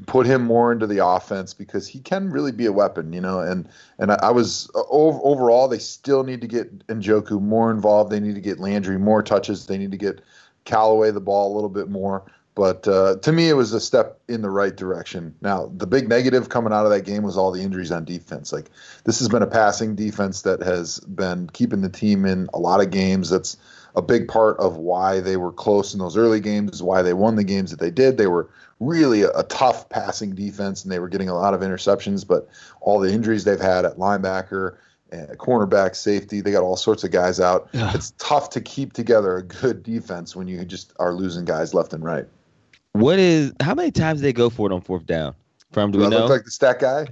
put him more into the offense because he can really be a weapon, you know. And and I, I was uh, overall, they still need to get Njoku more involved. They need to get Landry more touches. They need to get Callaway the ball a little bit more. But uh, to me, it was a step in the right direction. Now, the big negative coming out of that game was all the injuries on defense. Like this has been a passing defense that has been keeping the team in a lot of games. That's a big part of why they were close in those early games, why they won the games that they did. They were really a, a tough passing defense, and they were getting a lot of interceptions. But all the injuries they've had at linebacker, and cornerback, safety, they got all sorts of guys out. Yeah. It's tough to keep together a good defense when you just are losing guys left and right. What is how many times they go for it on fourth down? From do Do we I know? look like the stat guy?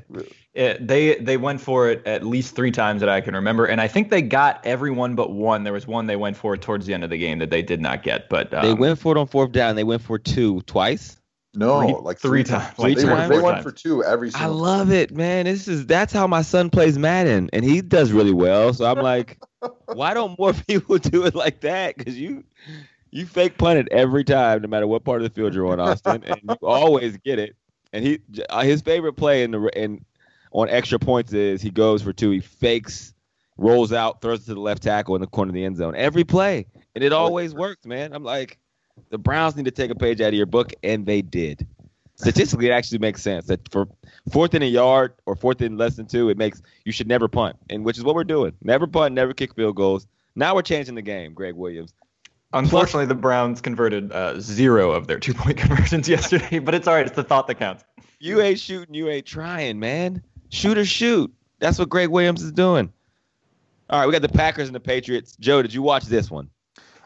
It, they they went for it at least three times that I can remember, and I think they got every one but one. There was one they went for towards the end of the game that they did not get, but um, they went for it on fourth down. They went for two twice. No, Three- like three three, times, like they three or went, they went for two every I single. love it, man. This is that's how my son plays Madden, and he does really well. So I'm like, why don't more people do it like that? Because you you fake punt it every time, no matter what part of the field you're on, Austin, and you always get it. And he uh, his favorite play in the in on extra points is he goes for two, he fakes, rolls out, throws it to the left tackle in the corner of the end zone every play, and it always works, man. I'm like, the Browns need to take a page out of your book, and they did. Statistically, it actually makes sense that for fourth in a yard or fourth in less than two, it makes you should never punt, and which is what we're doing. Never punt, never kick field goals. Now we're changing the game, Gregg Williams. Unfortunately the Browns converted uh, zero of their two point conversions yesterday. But it's all right. It's the thought that counts. You ain't shooting, you ain't trying, man. Shoot or shoot. That's what Gregg Williams is doing. All right, we got the Packers and the Patriots. Joe, did you watch this one?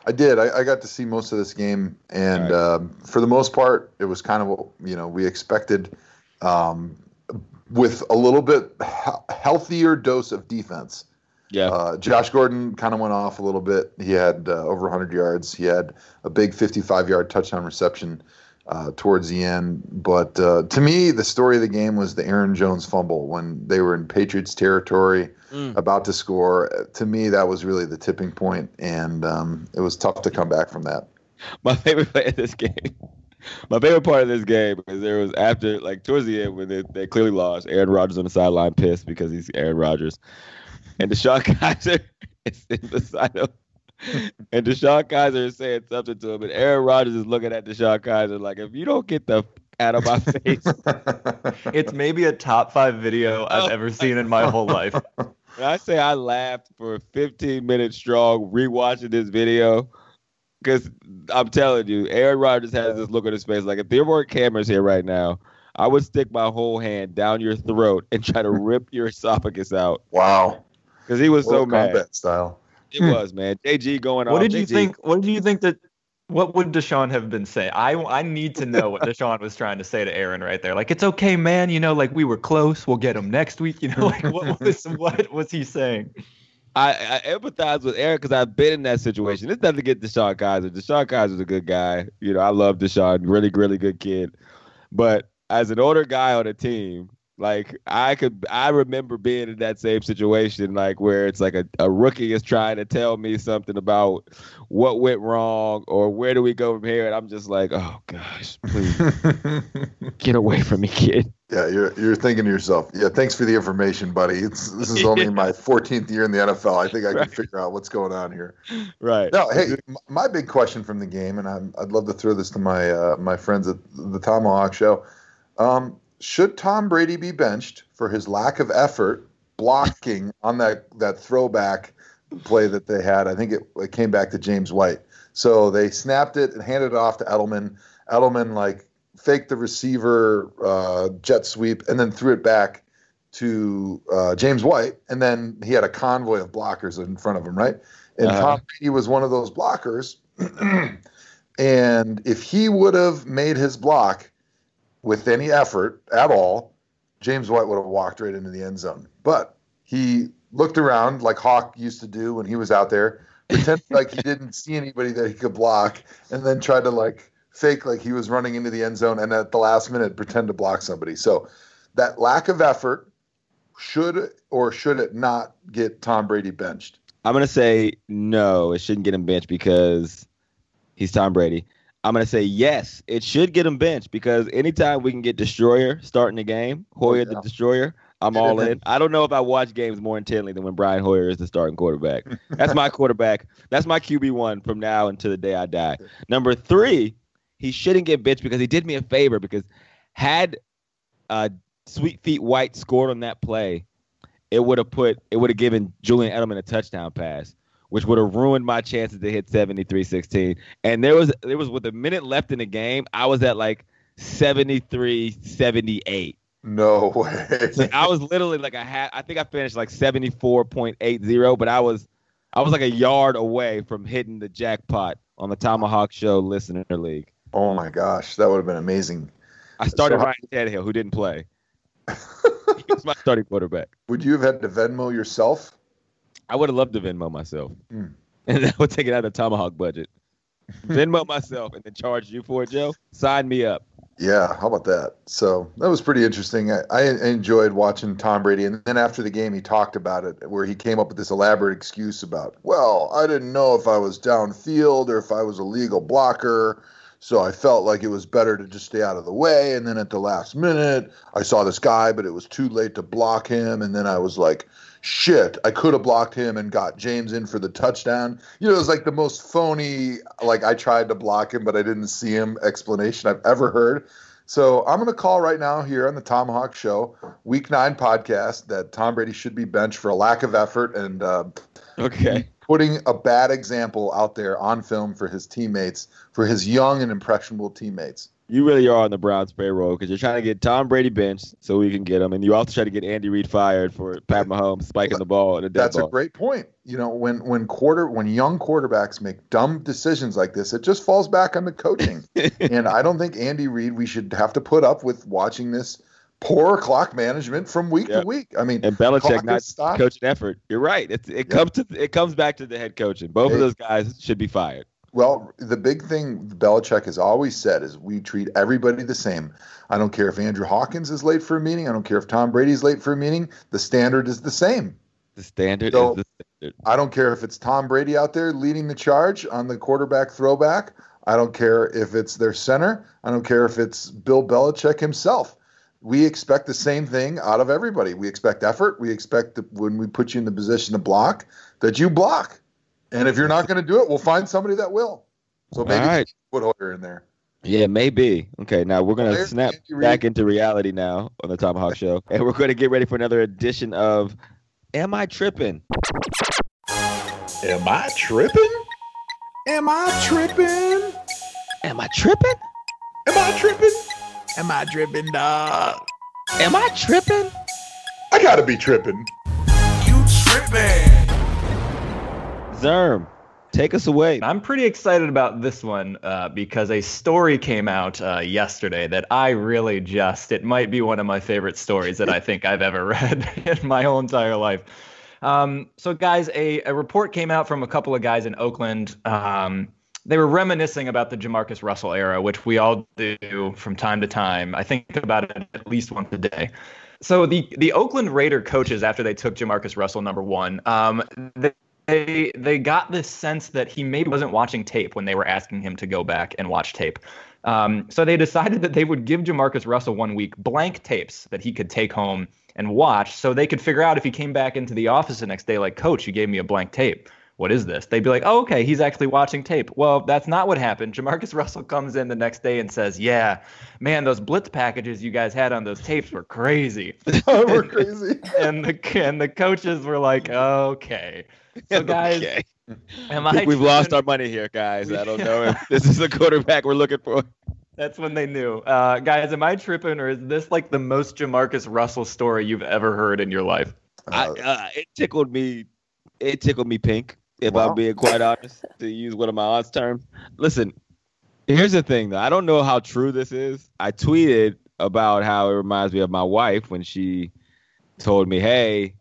I did. I, I got to see most of this game, and All um, for the most part, it was kind of what you know we expected, um, with a little bit healthier dose of defense. Yeah. Uh, Josh Gordon kind of went off a little bit. He had uh, over 100 yards. He had a big 55-yard touchdown reception uh, towards the end. But uh, to me, the story of the game was the Aaron Jones fumble when they were in Patriots territory, Mm. about to score. To me, that was really the tipping point, and um, it was tough to come back from that. my favorite play of this game. My favorite part of this game is there was after like towards the end when they, they clearly lost. Aaron Rodgers on the sideline pissed because he's Aaron Rodgers, and DeShone Kizer is in the side of, and DeShone Kizer is saying something to him, and Aaron Rodgers is looking at DeShone Kizer like, if you don't get the out of my face, It's maybe a top five video I've ever seen in my whole life. And I say I laughed for 15 minutes strong rewatching this video because I'm telling you, Aaron Rodgers has this look on his face like if there weren't cameras here right now, I would stick my whole hand down your throat and try to rip your esophagus out wow. Because he was so Mortal mad. Kombat style. It hmm. was man. JG going on. What off. did you JG think? What did you think that? What would DeShone have been saying? I I need to know what DeShone was trying to say to Aaron right there. Like it's okay, man. You know, like we were close. We'll get him next week. You know, like what was what was he saying? I, I empathize with Aaron because I've been in that situation. It's nothing to get DeShone Kizer. DeShone Kizer's a good guy. You know, I love DeShone. Really, really good kid. But as an older guy on a team, like I could, I remember being in that same situation, like where it's like a, a rookie is trying to tell me something about what went wrong or where do we go from here, and I'm just like, oh gosh, please get away from me, kid. Yeah, you're you're thinking to yourself, yeah, thanks for the information, buddy. It's this is only my 14th year in the NFL. I think I can Right. figure out what's going on here. Right. No, hey, my big question from the game, and I'm, I'd love to throw this to my uh, my friends at the Tomahawk Show. Um, should Tom Brady be benched for his lack of effort blocking on that that throwback play that they had? I think it, it came back to James White. So they snapped it and handed it off to Edelman. Edelman like faked the receiver uh, jet sweep and then threw it back to uh, James White, and then he had a convoy of blockers in front of him, right? And Uh-huh. Tom Brady was one of those blockers. and if he would have made his block with any effort at all, James White would have walked right into the end zone. But he looked around like Hawk used to do when he was out there, pretended like he didn't see anybody that he could block, and then tried to like fake like he was running into the end zone and at the last minute pretend to block somebody. So that lack of effort should or should it not get Tom Brady benched? I'm gonna say no. It shouldn't get him benched because he's Tom Brady. I'm gonna say yes. It should get him benched because anytime we can get Destroyer starting the game, Hoyer yeah. the Destroyer, I'm all in. I don't know if I watch games more intently than when Brian Hoyer is the starting quarterback. That's my quarterback. That's my QB one from now until the day I die. Number three, he shouldn't get benched because he did me a favor because had uh, Sweet Feet White scored on that play, it would have put it would have given Julian Edelman a touchdown pass, which would have ruined my chances to hit 73-16. And there was there was with a minute left in the game, I was at like 73-78. No way. So I was literally like a hat. I think I finished like 74.80, but I was I was like a yard away from hitting the jackpot on the Tomahawk Show Listener League. Oh my gosh, that would have been amazing. I started So- Ryan Tannehill, who didn't play. he was my starting quarterback. Would you have had to Venmo yourself? I would have loved to Venmo myself, Hmm. and that would take it out of the tomahawk budget. Venmo myself and then charge you for it, Joe. Sign me up. Yeah, how about that? So that was pretty interesting. I, I enjoyed watching Tom Brady, and then after the game, he talked about it, where he came up with this elaborate excuse about, well, I didn't know if I was downfield or if I was a legal blocker, so I felt like it was better to just stay out of the way. And then at the last minute, I saw this guy, but it was too late to block him, and then I was like, shit, I could have blocked him and got James in for the touchdown. You know, it was like the most phony, like I tried to block him, but I didn't see him explanation I've ever heard. So I'm going to call right now here on the Tomahawk Show, Week Nine podcast, that Tom Brady should be benched for a lack of effort and uh, Okay. putting a bad example out there on film for his teammates, for his young and impressionable teammates. You really are on the Browns payroll because you're trying to get Tom Brady benched so we can get him, and you also try to get Andy Reid fired for Pat Mahomes spiking the ball in a dead That's ball. a great point. You know, when when quarter when young quarterbacks make dumb decisions like this, it just falls back on the coaching. and I don't think Andy Reid we should have to put up with watching this poor clock management from week Yeah. to week. I mean, and Belichick not stopped. coaching effort. You're right. It, it Yeah. comes to it comes back to the head coaching. Both of those guys should be fired. Well, the big thing Belichick has always said is we treat everybody the same. I don't care if Andrew Hawkins is late for a meeting. I don't care if Tom Brady's late for a meeting. The standard is the same. The standard So- is the standard. I don't care if it's Tom Brady out there leading the charge on the quarterback throwback. I don't care if it's their center. I don't care if it's Bill Belichick himself. We expect the same thing out of everybody. We expect effort. We expect that when we put you in the position to block, that you block. And if you're not going to do it, we'll find somebody that will. So maybe All right. put Hoyer in there. Yeah, maybe. Okay, now we're gonna There's snap back into reality now on the Tomahawk Show, and we're gonna get ready for another edition of Am I Tripping? Am I tripping? Am I tripping? Am I tripping? Am I tripping? Am I dripping, dog? Am I tripping? I got to be tripping. You tripping? Zerm, take us away. I'm pretty excited about this one uh, because a story came out uh, yesterday that I really just, it might be one of my favorite stories that I think I've ever read in my whole entire life. Um, so, guys, a, a report came out from a couple of guys in Oakland. Um, they were reminiscing about the JaMarcus Russell era, which we all do from time to time. I think about it at least once a day. So the the Oakland Raider coaches, after they took JaMarcus Russell number one, um, they they they got this sense that he maybe wasn't watching tape when they were asking him to go back and watch tape. Um, so they decided that they would give JaMarcus Russell one week blank tapes that he could take home and watch, so they could figure out if he came back into the office the next day, like, Coach, you gave me a blank tape. What is this? They'd be like, oh, okay, he's actually watching tape. Well, that's not what happened. JaMarcus Russell comes in the next day and says, yeah, man, those blitz packages you guys had on those tapes were crazy. We're crazy. and the and the coaches were like, okay. So guys, Okay. am I I we've lost our money here, guys. I don't know if this is the quarterback we're looking for. That's when they knew. Uh, guys, am I tripping or is this like the most JaMarcus Russell story you've ever heard in your life? I, Uh, uh, it tickled me. It tickled me pink, if Wow. I'm being quite honest, to use one of my aunt's terms. Listen, here's the thing, though. I don't know how true this is. I tweeted about how it reminds me of my wife when she told me, "Hey,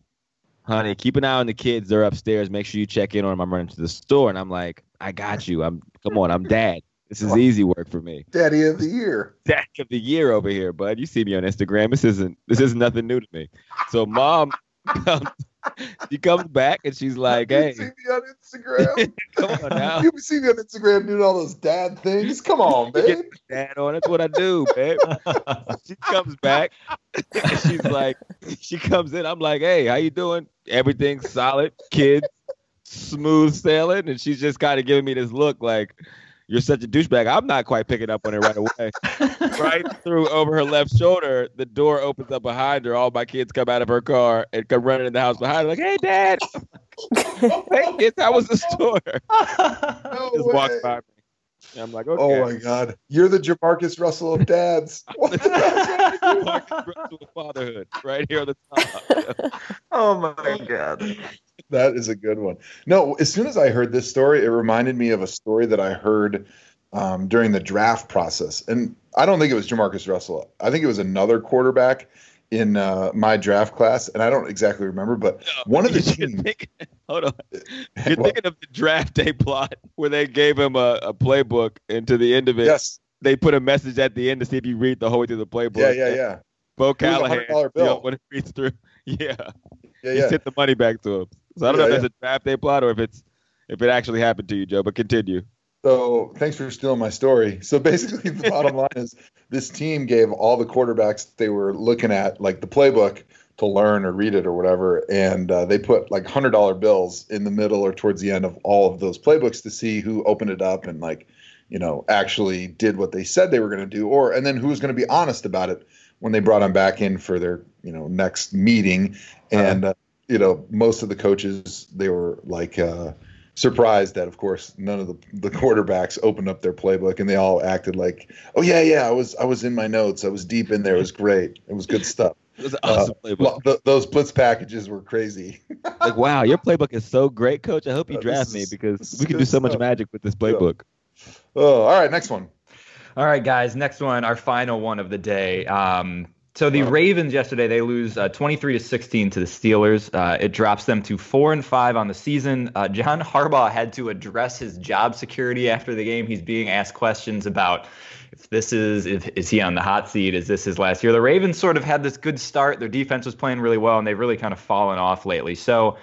honey, keep an eye on the kids. They're upstairs. Make sure you check in on them. I'm running to the store." And I'm like, "I got you. I'm come on. I'm dad. This is easy work for me. Daddy of the year. Dad of the year over here, bud. You see me on Instagram. This isn't this is nothing new to me." So mom comes, she comes back and she's like, you "Hey, see me on Instagram. come on now, you see me on Instagram doing all those dad things. Come on, babe. dad on. That's what I do, babe." She comes back and she's like, she comes in. I'm like, "Hey, how you doing? Everything's solid, kids, smooth sailing." And she's just kind of giving me this look like. You're such a douchebag. I'm not quite picking up on it right away. right through over her left shoulder, the door opens up behind her. All my kids come out of her car and come running in the house behind her, like, "Hey, Dad! hey, kids, how was the store?" No Just way. walks by me. And I'm like, "Okay." Oh my God, you're the JaMarcus Russell of dads. What the hell? Marcus Russell of fatherhood, right here on the top. oh my god. That is a good one. No, as soon as I heard this story, it reminded me of a story that I heard um, during the draft process, and I don't think it was JaMarcus Russell. I think it was another quarterback in uh, my draft class, and I don't exactly remember, but one of the You're teams. thinking- hold on. You're Well, thinking of the draft day plot where they gave him a, a playbook, and to the end of it, yes, they put a message at the end to see if you read the whole way through the playbook. yeah, yeah, yeah, Bo It Callahan, $100 the only bill. one who reads through. Yeah, yeah, he yeah. sent the money back to him. So I don't know Yeah, if that's a draft day plot or if it's if it actually happened to you, Joe. But continue. So thanks for stealing my story. So basically, the bottom line is this team gave all the quarterbacks they were looking at like the playbook to learn or read it or whatever, and uh, they put like hundred dollar bills in the middle or towards the end of all of those playbooks to see who opened it up and like you know actually did what they said they were going to do, or and then who was going to be honest about it when they brought them back in for their you know next meeting, and uh, you know most of the coaches they were like. Uh, surprised that of course none of the, the quarterbacks opened up their playbook and they all acted like oh yeah yeah i was i was in my notes i was deep in there it was great it was good stuff It was an Uh, awesome playbook. Well, th- those blitz packages were crazy like, wow, your playbook is so great, Coach. I hope you Uh, draft this me because we can do so much stuff. magic with this playbook. oh all right next one All right, guys. Next one, our final one of the day. Um, so the Ravens yesterday they lose uh, 23 to 16 to the Steelers. Uh, it drops them to four and five on the season. Uh, John Harbaugh had to address his job security after the game. He's being asked questions about if this is if is he on the hot seat? Is this his last year? The Ravens sort of had this good start. Their defense was playing really well, and they've really kind of fallen off lately. So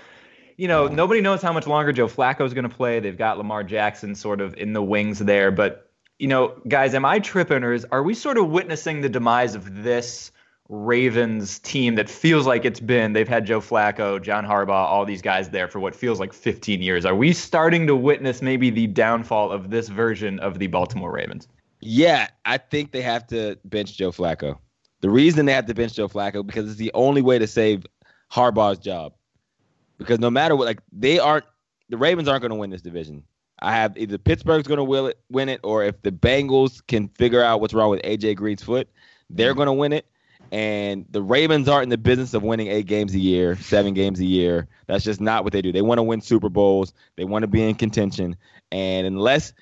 you know, nobody knows how much longer Joe Flacco is going to play. They've got Lamar Jackson sort of in the wings there. But, you know, guys, am I tripping or is, are we sort of witnessing the demise of this Ravens team that feels like it's been, they've had Joe Flacco, John Harbaugh, all these guys there for what feels like 15 years. Are we starting to witness maybe the downfall of this version of the Baltimore Ravens? Yeah, I think they have to bench Joe Flacco. The reason they have to bench Joe Flacco because it's the only way to save Harbaugh's job. Because no matter what, like they aren't, the Ravens aren't going to win this division. I have either Pittsburgh's going to will it, win it, or if the Bengals can figure out what's wrong with AJ Green's foot, they're mm. going to win it. And the Ravens aren't in the business of winning eight games a year, seven games a year. That's just not what they do. They want to win Super Bowls. They want to be in contention. And unless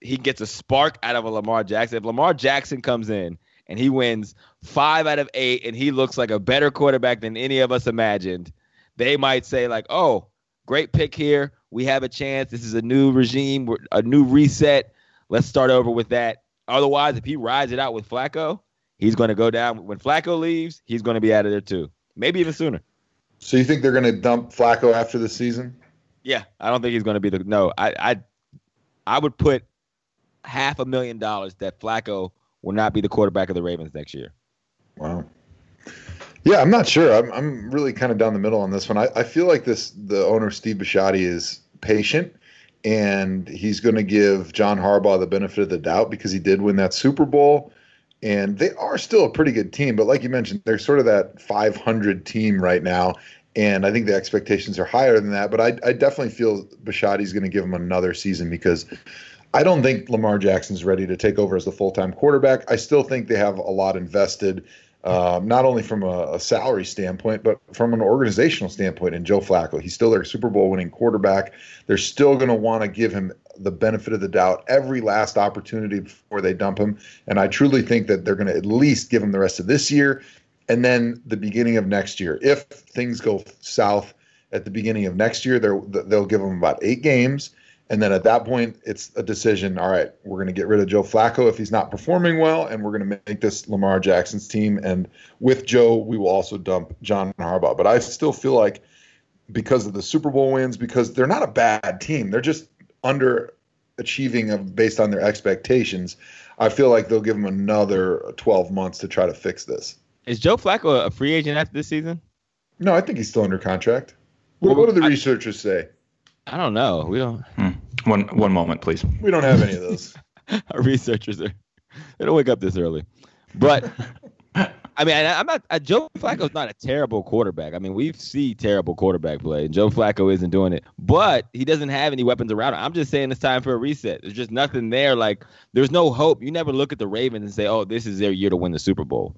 he gets a spark out of a Lamar Jackson, if Lamar Jackson comes in and he wins five out of eight and he looks like a better quarterback than any of us imagined, they might say, like, oh, great pick here. We have a chance. This is a new regime, a new reset. Let's start over with that. Otherwise, if he rides it out with Flacco, he's going to go down. When Flacco leaves, he's going to be out of there too. Maybe even sooner. so you think they're going to dump flacco after the season Yeah, I don't think he's going to be the no. I I I would put half a million dollars that Flacco will not be the quarterback of the Ravens next year. Wow. Yeah, I'm not sure. I'm I'm really kind of down the middle on this one. I, I feel like this the owner Steve Bisciotti is patient and he's going to give John Harbaugh the benefit of the doubt because he did win that Super Bowl and they are still a pretty good team, but like you mentioned, they're sort of that 500 team right now and I think the expectations are higher than that, but I I definitely feel Bisciotti's going to give him another season because I don't think Lamar Jackson's ready to take over as the full time quarterback. I still think they have a lot invested, um, not only from a, a salary standpoint, but from an organizational standpoint in Joe Flacco. He's still their Super Bowl winning quarterback. They're still going to want to give him the benefit of the doubt every last opportunity before they dump him. And I truly think that they're going to at least give him the rest of this year and then the beginning of next year. If things go south at the beginning of next year, they'll give him about eight games. And then at that point, it's a decision. All right, we're going to get rid of Joe Flacco if he's not performing well, and we're going to make this Lamar Jackson's team. And with Joe, we will also dump John Harbaugh. But I still feel like because of the Super Bowl wins, because they're not a bad team, they're just underachieving of based on their expectations. I feel like they'll give them another 12 months to try to fix this. Is Joe Flacco a free agent after this season? No, I think he's still under contract. What, what do the I- researchers say? I don't know. We don't. Hmm. One one moment, please. We don't have any of those. Our researchers are they don't wake up this early. But I mean, I, I'm not. Uh, Joe Flacco's not a terrible quarterback. I mean, we've seen terrible quarterback play, and Joe Flacco isn't doing it. But he doesn't have any weapons around him. I'm just saying it's time for a reset. There's just nothing there. Like there's no hope. You never look at the Ravens and say, "Oh, this is their year to win the Super Bowl."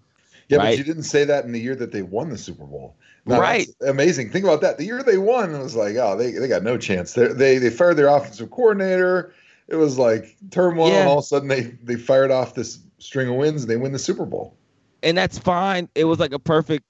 Yeah, Right. but you didn't say that in the year that they won the Super Bowl. Now, Right. Amazing. Think about that. The year they won, it was like, oh, they, they got no chance. They they they fired their offensive coordinator. it was like turmoil, Yeah. and all of a sudden they they fired off this string of wins and they win the Super Bowl. And that's fine. It was like a perfect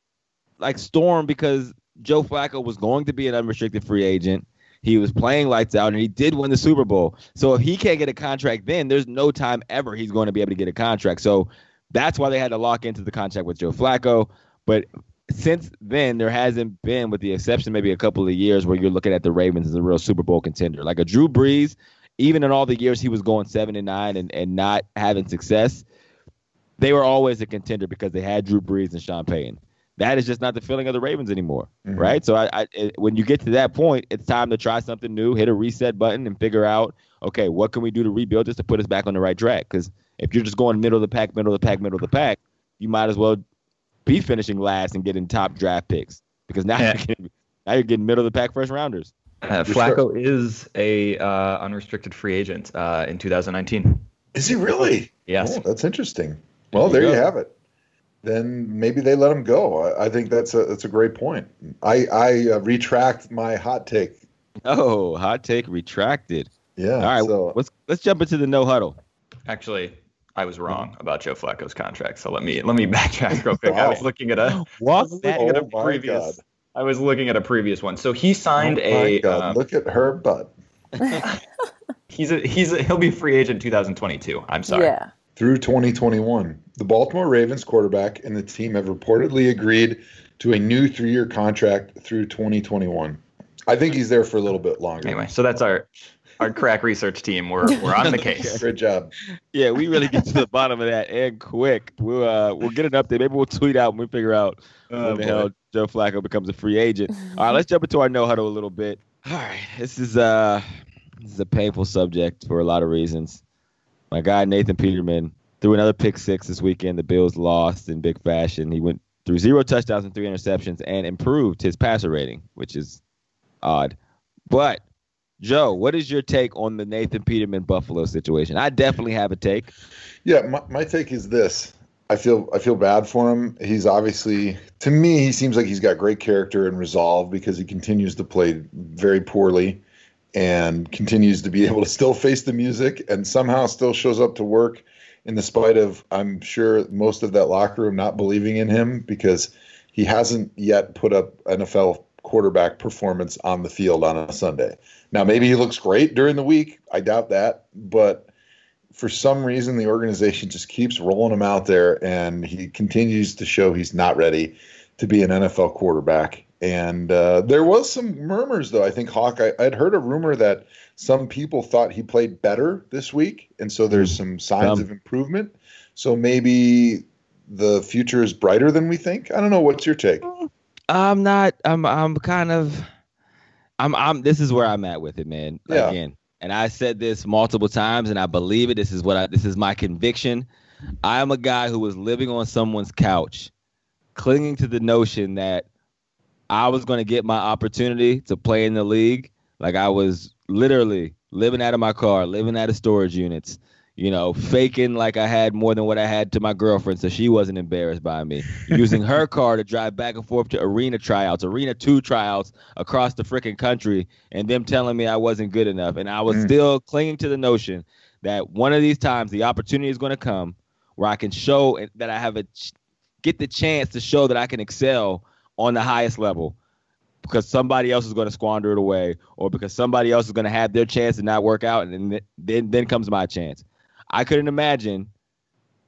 like storm because Joe Flacco was going to be an unrestricted free agent. He was playing lights out and he did win the Super Bowl. So if he can't get a contract then, there's no time ever he's going to be able to get a contract. So that's why they had to lock into the contract with Joe Flacco. But since then, there hasn't been, with the exception maybe a couple of years, where you're looking at the Ravens as a real Super Bowl contender. Like a Drew Brees, even in all the years he was going seven and nine and, and not having success, they were always a contender because they had Drew Brees and Sean Payton. That is just not the feeling of the Ravens anymore, Mhm. right? So I, I it, when you get to that point, it's time to try something new, hit a reset button, and figure out, okay, what can we do to rebuild this to put us back on the right track? Because if you're just going middle of the pack, middle of the pack, middle of the pack, you might as well be finishing last and getting top draft picks because now Yeah. you're getting now you're getting middle of the pack first rounders. Uh, For Flacco is a uh, unrestricted free agent uh, in 2019. Is he really? Yes. Oh, that's interesting. Well, There there you you have it. Then maybe they let him go. I, I think that's a that's a great point. I I uh, retract my hot take. Oh, hot take retracted. Yeah. All right, So let's let's jump into the no huddle. Actually, I was wrong about Joe Flacco's contract. So let me let me backtrack real quick. I was looking at a Walk looking at a Oh my previous. God. I was looking at a previous one. So he signed oh my a. God, um, look at her butt. he's a he's a, he'll be free agent 2022. I'm sorry. Yeah. Through 2021, the Baltimore Ravens quarterback and the team have reportedly agreed to a new three-year contract through 2021. I think he's there for a little bit longer. Anyway, so that's our our crack research team. We're we're on the case. Great job. Yeah, we really get to the bottom of that and quick. We'll uh, we'll get an update. Maybe we'll tweet out when we figure out Oh, when the hell Joe Flacco becomes a free agent. All right, let's jump into our no huddle a little bit. All right, this is uh this is a painful subject for a lot of reasons. My guy Nathan Peterman threw another pick six this weekend. The Bills lost in big fashion. He went through zero touchdowns and three interceptions and improved his passer rating, which is odd. But Joe, what is your take on the Nathan Peterman Buffalo situation? I definitely have a take. Yeah, my, my take is this. I feel I feel bad for him. He's obviously to me he seems like he's got great character and resolve because he continues to play very poorly and continues to be able to still face the music and somehow still shows up to work in the spite of I'm sure most of that locker room not believing in him because he hasn't yet put up NFL quarterback performance on the field on a Sunday. Now maybe he looks great during the week. I doubt that, but for some reason the organization just keeps rolling him out there and he continues to show he's not ready to be an NFL quarterback. And uh, there was some murmurs though. I think Hawk. I, I'd heard a rumor that some people thought he played better this week, and so there's some signs Some. of improvement. So maybe the future is brighter than we think. I don't know. What's your take? I'm not. I'm. I'm kind of. I'm. I'm. This is where I'm at with it, man. Yeah. Again, and I said this multiple times, and I believe it. This is what I. This is my conviction. I am a guy who was living on someone's couch, clinging to the notion that I was going to get my opportunity to play in the league. Like I was literally living out of my car, living out of storage units, you know, faking like I had more than what I had to my girlfriend so she wasn't embarrassed by me. Using her car to drive back and forth to arena tryouts, arena two tryouts across the freaking country, and them telling me I wasn't good enough. And I was Mm. still clinging to the notion that one of these times the opportunity is going to come where I can show that I have a ch- get the chance to show that I can excel on the highest level because somebody else is going to squander it away or because somebody else is going to have their chance and not work out and then then, comes my chance. I couldn't imagine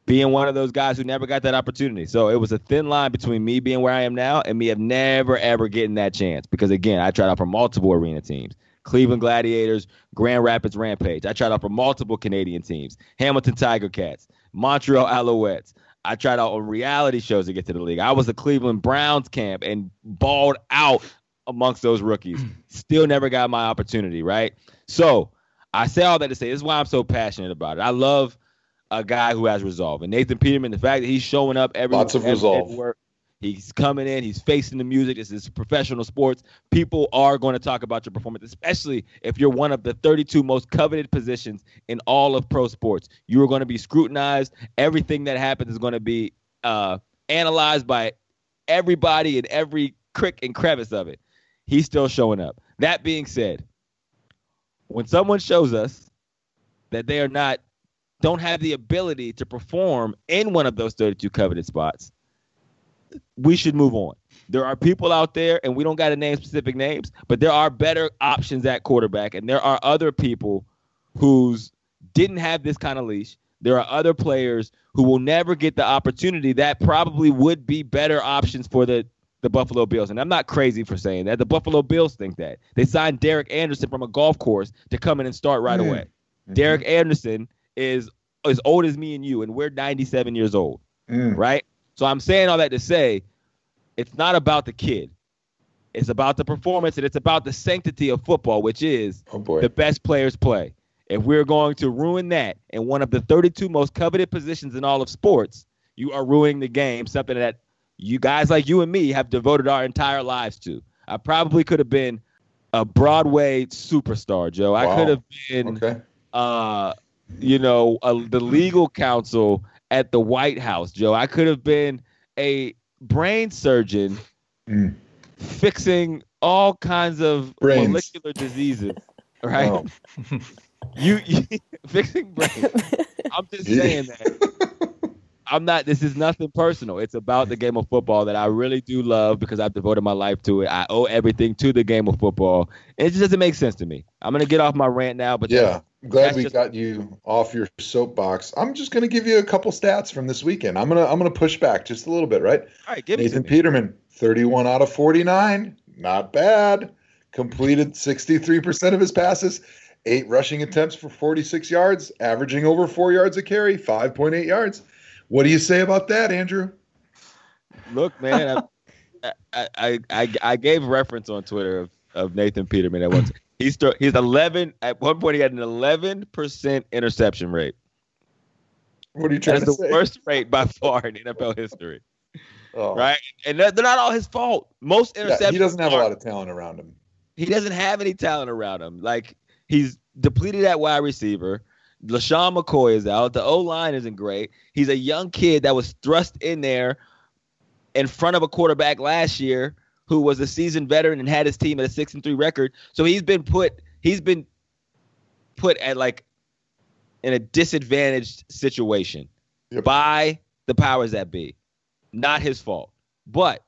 being one of those guys who never got that opportunity. So it was a thin line between me being where I am now and me of never ever getting that chance because again, I tried out for multiple arena teams. Cleveland Gladiators, Grand Rapids Rampage. I tried out for multiple Canadian teams. Hamilton Tiger Cats, Montreal Alouettes. I tried out on reality shows to get to the league. I was a Cleveland Browns camp and balled out amongst those rookies. Still never got my opportunity, right? So I say all that to say this is why I'm so passionate about it. I love a guy who has resolve. And Nathan Peterman, the fact that he's showing up every Lots of every- resolve. every work, he's coming in, he's facing the music. This is professional sports. People are going to talk about your performance, especially if you're one of the 32 most coveted positions in all of pro sports. You are going to be scrutinized. Everything that happens is going to be uh, analyzed by everybody in every crick and crevice of it. He's still showing up. That being said, when someone shows us that they are not don't have the ability to perform in one of those 32 coveted spots, we should move on. There are people out there, and we don't got to name specific names, but there are better options at quarterback, and there are other people who's didn't have this kind of leash. There are other players who will never get the opportunity that probably would be better options for the the Buffalo Bills. And I'm not crazy for saying that. The Buffalo Bills think that. They signed Derek Anderson from a golf course to come in and start right Mm. away. Mhm. Derek Anderson is as old as me and you, and we're 97 years old, Mm. right? So I'm saying all that to say it's not about the kid. It's about the performance and it's about the sanctity of football, which is Oh the best players play. If we're going to ruin that in one of the 32 most coveted positions in all of sports, you are ruining the game, something that you guys like you and me have devoted our entire lives to. I probably could have been a Broadway superstar, Joe. I could have been okay. uh, you know, uh, the legal counsel at the White House, Joe. I could have been a brain surgeon Mm. fixing all kinds of Brains. molecular diseases, right? Oh. You, you fixing brains. I'm just saying that. I'm not. This is nothing personal. It's about the game of football that I really do love because I've devoted my life to it. I owe everything to the game of football. It just doesn't make sense to me. I'm gonna get off my rant now, but Yeah, I'm glad that's we just- got you off your soapbox. I'm just going to give you a couple stats from this weekend. I'm gonna I'm gonna push back just a little bit, right? all right, give Nathan me. Peterman, 31 out of 49, not bad. Completed 63% of his passes, eight rushing attempts for 46 yards, averaging over four yards a carry, 5.8 yards. What do you say about that, Andrew? Look, man, I, I, I, I, I gave reference on Twitter of, of Nathan Peterman at once. He's st- he's 11 at one point. He had an 11 percent interception rate. What are you trying is to the say? worst rate by far in NFL history, Oh. right? And they're, they're not all his fault. Most Yeah, interceptions. he doesn't have a lot of talent around him. He doesn't have any talent around him. Like he's depleted at wide receiver. LeSean McCoy is out. The O line isn't great. He's a young kid that was thrust in there in front of a quarterback last year who was a seasoned veteran and had his team at a six and three record. So he's been put he's been put at like in a disadvantaged situation Yep. by the powers that be. Not his fault. But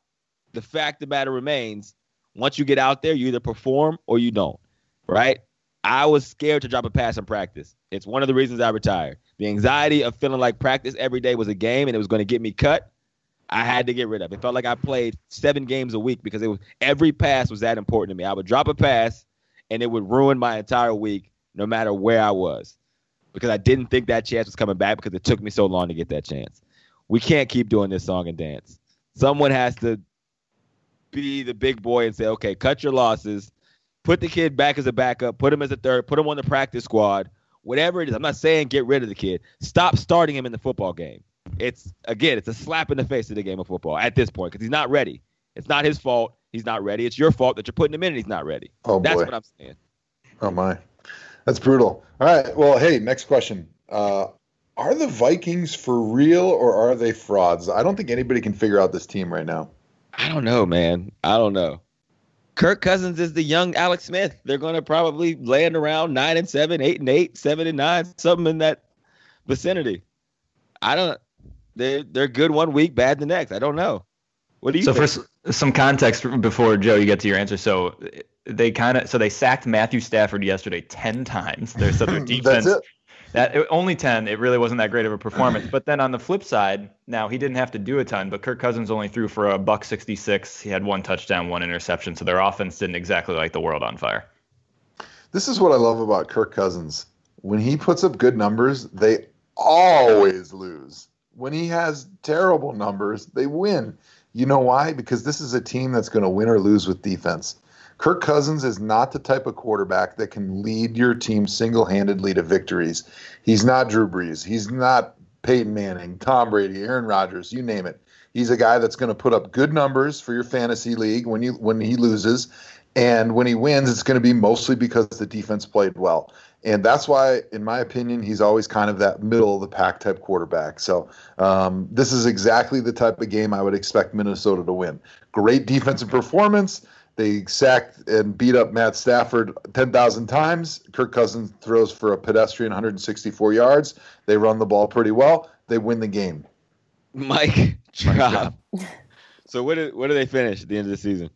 the fact of the matter remains, once you get out there, you either perform or you don't. Right? I was scared to drop a pass in practice. It's one of the reasons I retired. The anxiety of feeling like practice every day was a game and it was going to get me cut. I had to get rid of. It felt like I played seven games a week because it was every pass was that important to me. I would drop a pass and it would ruin my entire week, no matter where I was, because I didn't think that chance was coming back because it took me so long to get that chance. We can't keep doing this song and dance. Someone has to be the big boy and say, okay, cut your losses, put the kid back as a backup, put him as a third, put him on the practice squad, whatever it is. I'm not saying get rid of the kid. Stop starting him in the football game. It's again, it's a slap in the face of the game of football at this point because he's not ready. It's not his fault. He's not ready. It's your fault that you're putting him in and he's not ready. Oh That's boy. what I'm saying. Oh my, that's brutal. All right. Well, hey, next question. Uh, are the Vikings for real or are they frauds? I don't think anybody can figure out this team right now. I don't know, man. I don't know. Kirk Cousins is the young Alex Smith. They're going to probably land around nine and seven, eight and eight, seven and nine, something in that vicinity. I don't. They're they're good one week, bad the next. I don't know. What do you? So think? for s- some context before Joe, you get to your answer. So they kind of so they sacked Matthew Stafford yesterday ten times. Their so their defense That's it. that it, only ten. It really wasn't that great of a performance. But then on the flip side, now he didn't have to do a ton. But Kirk Cousins only threw for a buck sixty six. He had one touchdown, one interception. So their offense didn't exactly light the world on fire. This is what I love about Kirk Cousins. When he puts up good numbers, they always lose. When he has terrible numbers, they win. You know why? Because this is a team that's going to win or lose with defense. Kirk Cousins is not the type of quarterback that can lead your team single handedly to victories. He's not Drew Brees. He's not Peyton Manning, Tom Brady, Aaron Rodgers, you name it. He's a guy that's going to put up good numbers for your fantasy league when you when he loses, and when he wins, it's going to be mostly because the defense played well. And that's why, in my opinion, he's always kind of that middle of the pack type quarterback. So um, this is exactly the type of game I would expect Minnesota to win. Great defensive performance, They sacked and beat up Matt Stafford 10,000 times. Kirk Cousins throws for a pedestrian 164 yards. They run the ball pretty well. They win the game. Mic drop. drop. so what did what do they finish at the end of the season?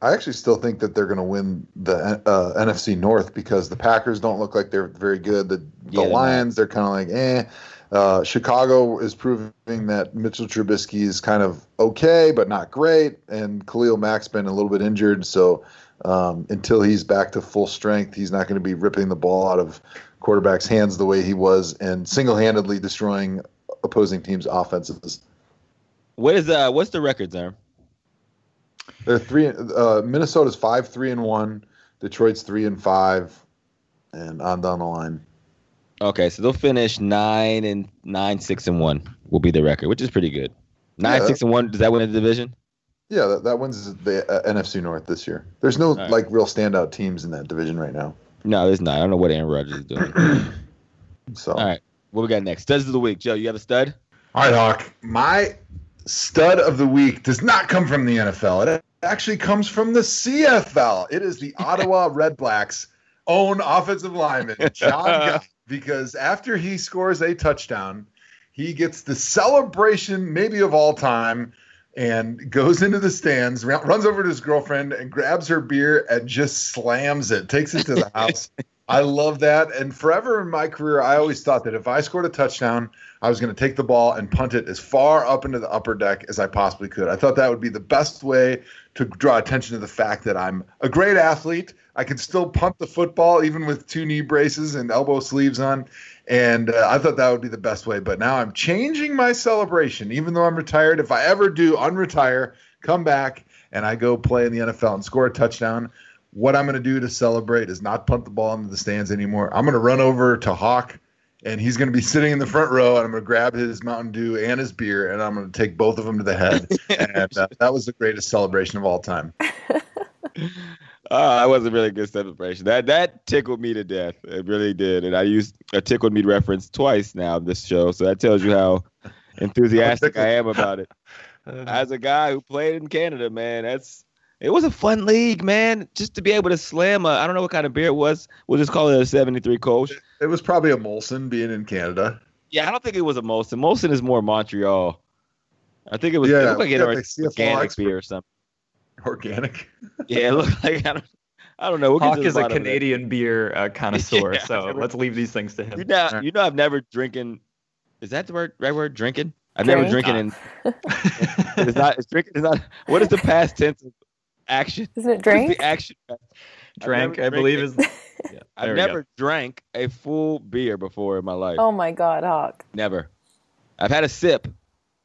I actually still think that they're going to win the uh, NFC North because the Packers don't look like they're very good. The, the Yeah, Lions, they're kind of like, eh. Uh, Chicago is proving that Mitchell Trubisky is kind of okay, but not great. And Khalil Mack's been a little bit injured. So um, until he's back to full strength, he's not going to be ripping the ball out of quarterbacks' hands the way he was and single handedly destroying opposing teams' offenses. What is uh what's the record, Zerm? They're three. Uh, Minnesota's five, three, and one. Detroit's three and five, and on down the line. Okay, so they'll finish nine and nine, six and one will be the record, which is pretty good. Nine, Yeah. six and one. Does that win the division? Yeah, that, that wins the uh, NFC North this year. There's no right. like real standout teams in that division right now. No, there's not. I don't know what Aaron Rodgers is doing. So, All right, what we got next? Studs of the week, Joe. You have a stud? all right, Hawk. My stud of the week does not come from the NFL. It actually comes from the CFL. It is the Ottawa Redblacks' own offensive lineman, John Guy, because after he scores a touchdown, he gets the celebration maybe of all time and goes into the stands, runs over to his girlfriend and grabs her beer and just slams it, takes it to the house. I love that. And forever in my career, I always thought that if I scored a touchdown, I was going to take the ball and punt it as far up into the upper deck as I possibly could. I thought that would be the best way to draw attention to the fact that I'm a great athlete. I can still punt the football even with two knee braces and elbow sleeves on. And uh, I thought that would be the best way. But now I'm changing my celebration. Even though I'm retired, if I ever do unretire, come back, and I go play in the NFL and score a touchdown, what I'm going to do to celebrate is not punt the ball into the stands anymore. I'm going to run over to Hawk, and he's going to be sitting in the front row, and I'm going to grab his Mountain Dew and his beer, and I'm going to take both of them to the head. and uh, that was the greatest celebration of all time. Oh, that was a really good celebration. That that tickled me to death. It really did. And I used a tickled me reference twice now in this show. So that tells you how enthusiastic I am about it. As a guy who played in Canada, man, that's it was a fun league, man. Just to be able to slam a I don't know what kind of beer it was. We'll just call it a 73 Kolsch. It was probably a Molson being in Canada. Yeah, I don't think it was a Molson. Molson is more Montreal. I think it was, Yeah, looked like an yeah, the organic beer or something. Organic. Yeah, it looked like I don't, I don't know. We'll Hawk is a bottom of that. Canadian beer uh, connoisseur, Yeah, so never- let's leave these things to You him. know, you know, I've never drinking. Is that the word? Right word? Drinking? I've never drinking in. It's not. It's drinking. It's not. What is the past tense of action? Isn't it What is drink? the action? Drank, I believe, is Yeah, I've There we go. never drank a full beer before in my life. Oh my God, Hawk. Never. I've had a sip.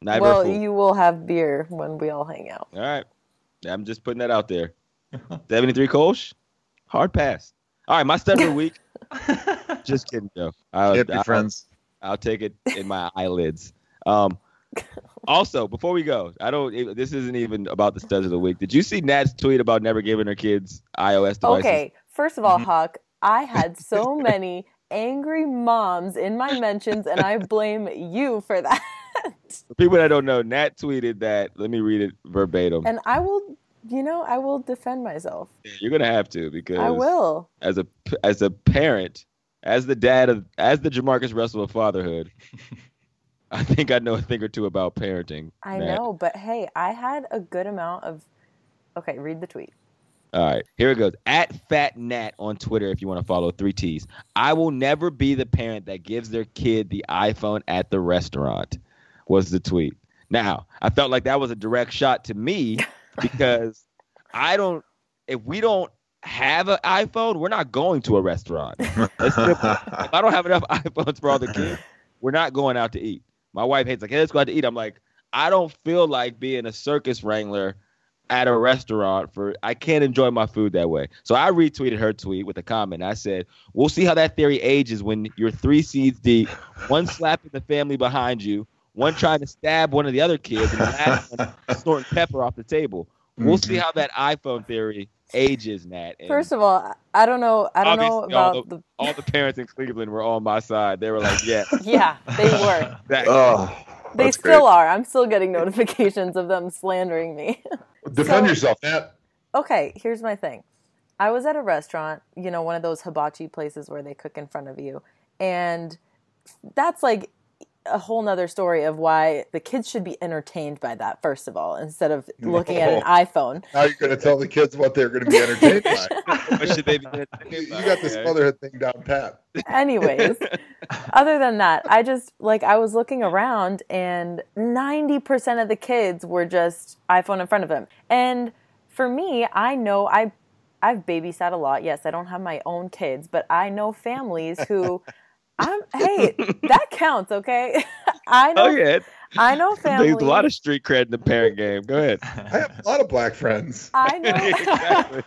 Never well, full. you will have beer when we all hang out. All right. I'm just putting that out there. 73 Kolsch? Hard pass. All right, my stud of the week. just kidding, Joe. I'll, be I'll- friends. I'll take it in my eyelids. Um, also, before we go, I don't. This isn't even about the studs of the week. Did you see Nat's tweet about never giving her kids iOS devices? Okay, first of all, Mhm. Hawk, I had so many angry moms in my mentions, and I blame you for that. For people that don't know, Nat tweeted that. Let me read it verbatim. And I will, you know, I will defend myself. You're gonna have to because I will. as a as a parent, as the dad of as the JaMarcus Russell of fatherhood, I think I know a thing or two about parenting. I Nat. know, but hey, I had a good amount of. Okay, read the tweet. All right, here it goes. At Fat Nat on Twitter, if you want to follow three T's. I will never be the parent that gives their kid the iPhone at the restaurant. Was the tweet. Now, I felt like that was a direct shot to me because I don't. If we don't have an iPhone, we're not going to a restaurant. If I don't have enough iPhones for all the kids, we're not going out to eat. My wife hates like, hey, let's go out to eat. I'm like, I don't feel like being a circus wrangler at a restaurant for I can't enjoy my food that way. So I retweeted her tweet with a comment. I said, We'll see how that theory ages when you're three seeds deep, one slapping the family behind you, one trying to stab one of the other kids, and the last one snorting pepper off the table. We'll see mm-hmm. how that iPhone theory ages, Nat. And First of all, I don't know. I don't know Obviously, all about the. all the parents in Cleveland were on my side. They were like, Yeah, Yeah, they were. that, oh, They still great. are. I'm still getting notifications of them slandering me. Defend So- yourself, Nat. okay, here's my thing. I was at a restaurant, you know, one of those hibachi places where they cook in front of you. And that's like a whole nother story of why the kids should be entertained by that, first of all, instead of looking at an oh. iPhone. Now you're going to tell the kids what they're going to be entertained by. What should they be You, entertained you by? got this motherhood thing down pat. Anyways, other than that, I just like I was looking around and 90% of the kids were just iPhone in front of them. And for me, I know I I've babysat a lot. Yes, I don't have my own kids, but I know families who I'm hey, that counts, okay? I know Oh yeah, I know there's families. a lot of street cred in the parent game. Go ahead. I have a lot of black friends. I know exactly.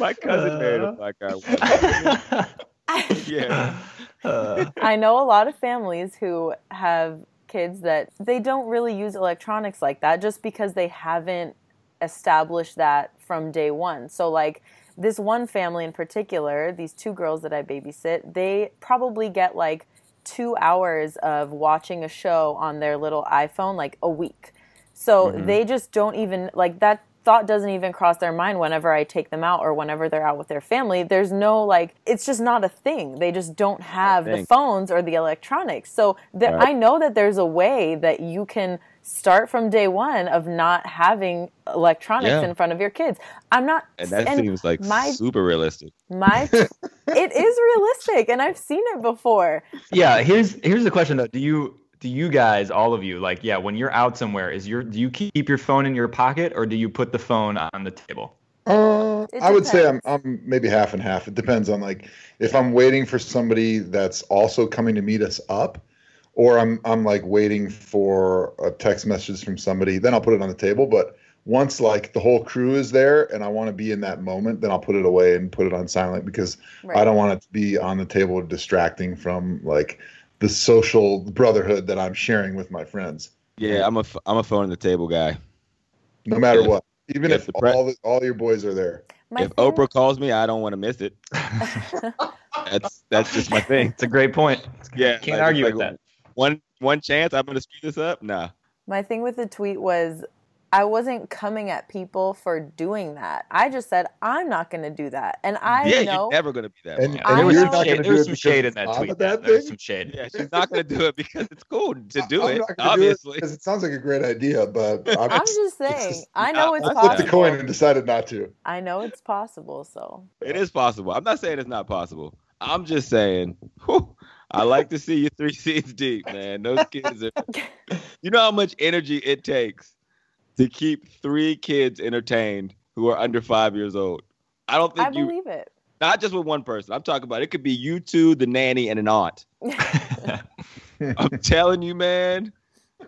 My cousin married a black guy. once. Yeah. Uh, I know a lot of families who have kids that they don't really use electronics like that just because they haven't established that from day one. So, like this one family in particular, these two girls that I babysit, they probably get like two hours of watching a show on their little iPhone like a week. So they just don't even like that thought doesn't even cross their mind whenever I take them out or whenever they're out with their family. There's no like it's just not a thing. They just don't have the phones or the electronics. So the, Right. I know that there's a way that you can start from day one of not having electronics Yeah. in front of your kids. I'm not And that and seems like my super realistic. my it is realistic and I've seen it before. yeah, here's here's the question though. Do you do you guys, all of you, like, yeah, when you're out somewhere, is your do you keep your phone in your pocket or do you put the phone on the table? Uh, I would say I'm. I'm maybe half and half. It depends on like if I'm waiting for somebody that's also coming to meet us up, or I'm I'm like waiting for a text message from somebody. Then I'll put it on the table. But once like the whole crew is there and I want to be in that moment, then I'll put it away and put it on silent because Right. I don't want it to be on the table distracting from like the social brotherhood that I'm sharing with my friends. Yeah, I'm a f- I'm a phone on the table guy. No matter If- what, even if if the pre- all the, all your boys are there. My if thing- Oprah calls me, I don't want to miss it. That's that's just my thing. It's a great point. Yeah, Can't like, argue it's with like that. One one chance I'm gonna screw this up. Nah. My thing with the tweet was I wasn't coming at people for doing that. I just said I'm not going to do that. And I yeah, know you're never gonna be that. And- mom. I there was know- some shade, gonna there was do some shade in that tweet. a man. There was some shade. yeah, she's not gonna do it because it's cool to do I'm it. not do it Obviously, because it sounds like a great idea, but I'm, I'm just saying. just- I know I it's flipped I flipped the coin and decided not to. I know it's possible, so it is possible. I'm not saying it's not possible. I'm just saying. whew, I like to see you three seats deep, man. Those kids are. You know how much energy it takes to keep three kids entertained who are under five years old. I don't I think you. I believe it. Not just with one person. I'm talking about it could be you two, the nanny, and an aunt. I'm telling you, man.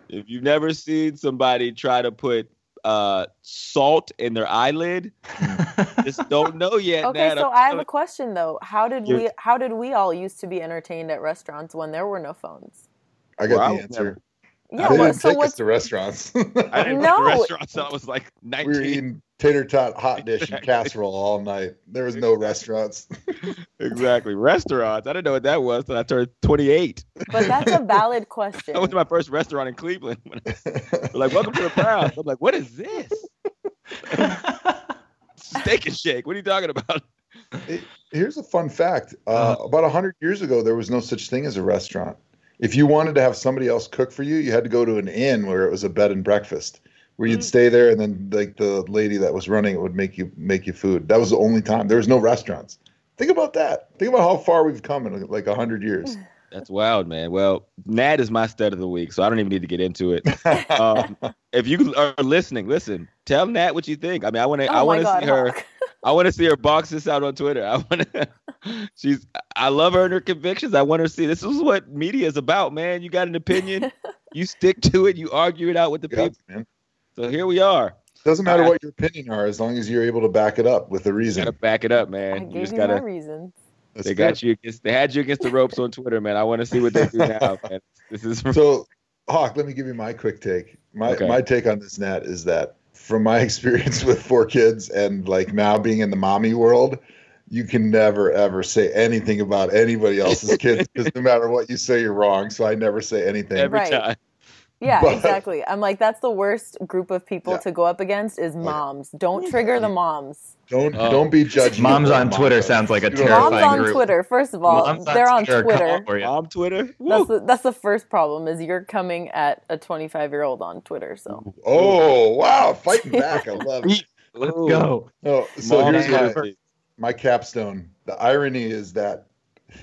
If you've never seen somebody try to put uh, salt in their eyelid, just don't know yet. Okay, Nat. so I'm I have a question though. How did You- we how did we all used to be entertained at restaurants when there were no phones? I got Well, the was answer. never- Yeah, they what, didn't so take us to restaurants. I didn't No. go to restaurants until I was like we were eating tater tot hot dish and casserole all night. There was no restaurants. exactly. Restaurants. I didn't know what that was until I turned 28. but that's a valid question. I went to my first restaurant in Cleveland. They're like, welcome to the Browns. I'm like, what is this? Steak and shake. What are you talking about? Here's a fun fact. Uh, Uh-huh. about 100 years ago, there was no such thing as a restaurant. If you wanted to have somebody else cook for you, you had to go to an inn where it was a bed and breakfast, where you'd Mm. stay there, and then like the lady that was running it would make you make you food. That was the only time. There was no restaurants. Think about that. Think about how far we've come in like a 100 years. That's wild, man. Well, Nat is my stud of the week, so I don't even need to get into it. Um, if you are listening, listen. Tell Nat what you think. I mean, I want to. oh I want to god, see her. I want to see her box this out on Twitter. I want to. She's. I love her and her convictions. I want her to see. This is what media is about, man. You got an opinion, you stick to it. You argue it out with the Yeah, people. man. So here we are. Doesn't matter Alright. what your opinion are, as long as you're able to back it up with a You reason. gotta back it up, I man. You gave just you my gotta. reasons. That's They good. got you against. They had you against the ropes on Twitter, man. I want to see what they do now, man. This is. So, Hawk, let me give you my quick take. My Okay. my take on this, Nat, is that from my experience with four kids and like now being in the mommy world, you can never ever say anything about anybody else's kids because no matter what you say, you're wrong. So I never say anything. Every Right. time. Yeah, But- exactly. I'm like, that's the worst group of people Yeah. to go up against is moms. Don't trigger the moms. Don't Oh. don't be judged. Moms on Twitter sounds like a You don't terrifying Moms on group. Twitter. First of all, Moms they're on are Twitter. coming for you. Mom Twitter. That's the, that's the first problem is you're coming at a 25 year old on Twitter. So Oh wow, fighting back. I love it. Let's Ooh. go. Oh, so Mom here's my, Twitter. My capstone. The irony is that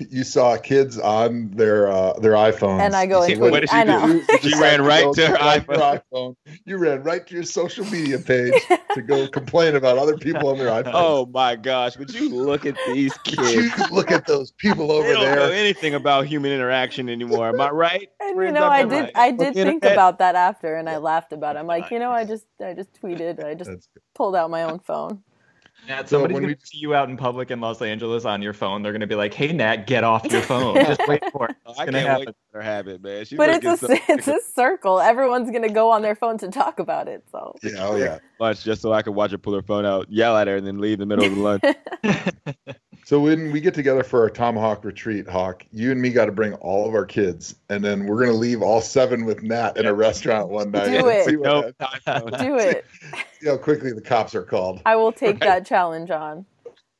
you saw kids on their uh, their iPhones. and I go See, and what did you I do? know. You, you She ran right go to her your iPhone. iPhone. You ran right to your social media page to go complain about other people on their iPhone. Oh my gosh! Would you look at these you kids? look at those people over They don't know there. anything about human interaction anymore. Am I right? And you know, am I right? did. I did think at- about that after, and I laughed about it. I'm like, you know, I just, I just tweeted. I just pulled out my own phone. Nat, So somebody's when gonna we- see you out in public in Los Angeles on your phone. They're gonna be like, "Hey, Nat, get off your phone. Just wait for it. Oh, It's I gonna can't happen." wait for her habit, man. She's But it's a, looking it's a circle. Everyone's gonna go on their phone to talk about it. So Yeah, oh yeah. much just so I could watch her pull her phone out, yell at her, and then leave in the middle of the lunch. So when we get together for our Tomahawk retreat, Hawk, you and me got to bring all of our kids, and then we're gonna leave all seven with Nat in a restaurant one night. Do it. Nope. do it. see how quickly the cops are called. I will take that challenge on.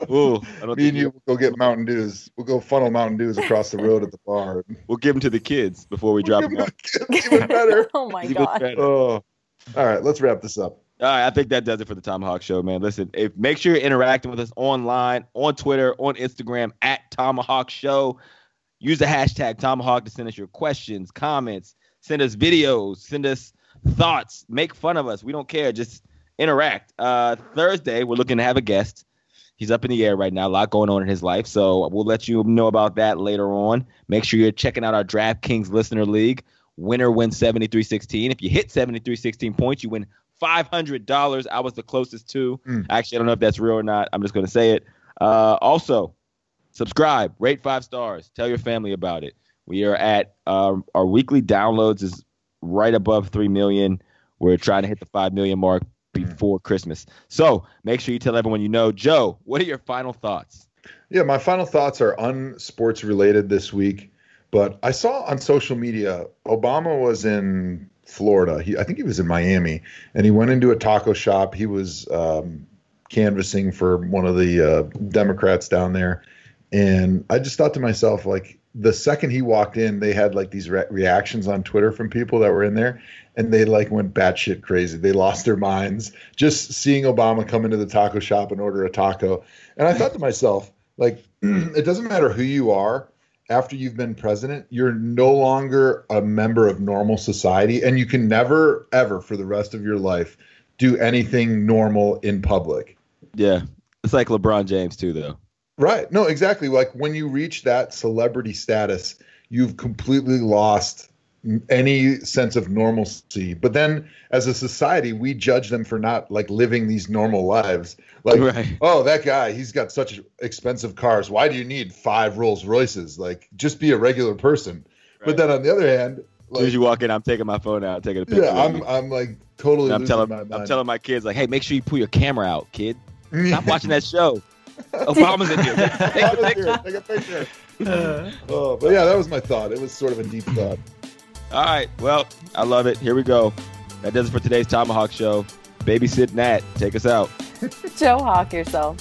Ooh, I don't Me think and you will go get Mountain Dews. We'll go funnel Mountain Dews across the road at the bar. We'll give them to the kids before we drop them off. Even better. oh my god. better. Oh. All right, let's wrap this up. All right, I think that does it for the Tomahawk Show, man. Listen, if make sure you're interacting with us online, on Twitter, on Instagram at Tomahawk Show. Use the hashtag Tomahawk to send us your questions, comments, send us videos, send us thoughts, make fun of us. We don't care. Just interact. Uh, Thursday, we're looking to have a guest. He's up in the air right now, a lot going on in his life. So we'll let you know about that later on. Make sure you're checking out our DraftKings Listener League. Winner wins 7316. If you hit 7316 points, you win $500. I was the closest to. Mm. Actually, I don't know if that's real or not. I'm just going to say it. Uh, also, subscribe, rate five stars, tell your family about it. We are at uh, our weekly downloads is right above 3 million. We're trying to hit the 5 million mark before Christmas. So make sure you tell everyone you know. Joe, what are your final thoughts? Yeah, my final thoughts are unsports related this week, but I saw on social media Obama was in Florida. He, I think he was in Miami, and he went into a taco shop. He was um, canvassing for one of the uh, Democrats down there, and I just thought to myself, like, the second he walked in, they had like these re- reactions on Twitter from people that were in there, and they like went batshit crazy. They lost their minds just seeing Obama come into the taco shop and order a taco. And I thought to myself, like, it doesn't matter who you are. After you've been president, you're no longer a member of normal society, and you can never, ever, for the rest of your life, do anything normal in public. Yeah, it's like LeBron James too, though. Right. No, exactly. Like when you reach that celebrity status, you've completely lost any sense of normalcy. But then as a society, we judge them for not like living these normal lives. Like, Right. oh, that guy, he's got such expensive cars. Why do you need five Rolls Royces? Like, just be a regular person. But then on the other hand, As soon as you walk in, I'm taking my phone out, taking a picture. yeah, I'm. I'm like totally I'm telling, my mind. I'm telling my kids like, hey, make sure you pull your camera out, kid. Stop watching that show. Obama's in here. Take a Take picture. a picture. Take a picture. Uh. Oh, but yeah, that was my thought. It was sort of a deep thought. All right. Well, I love it. Here we go. That does it for today's Tomahawk Show. Babysit Nat, take us out. Joe Hawk yourself.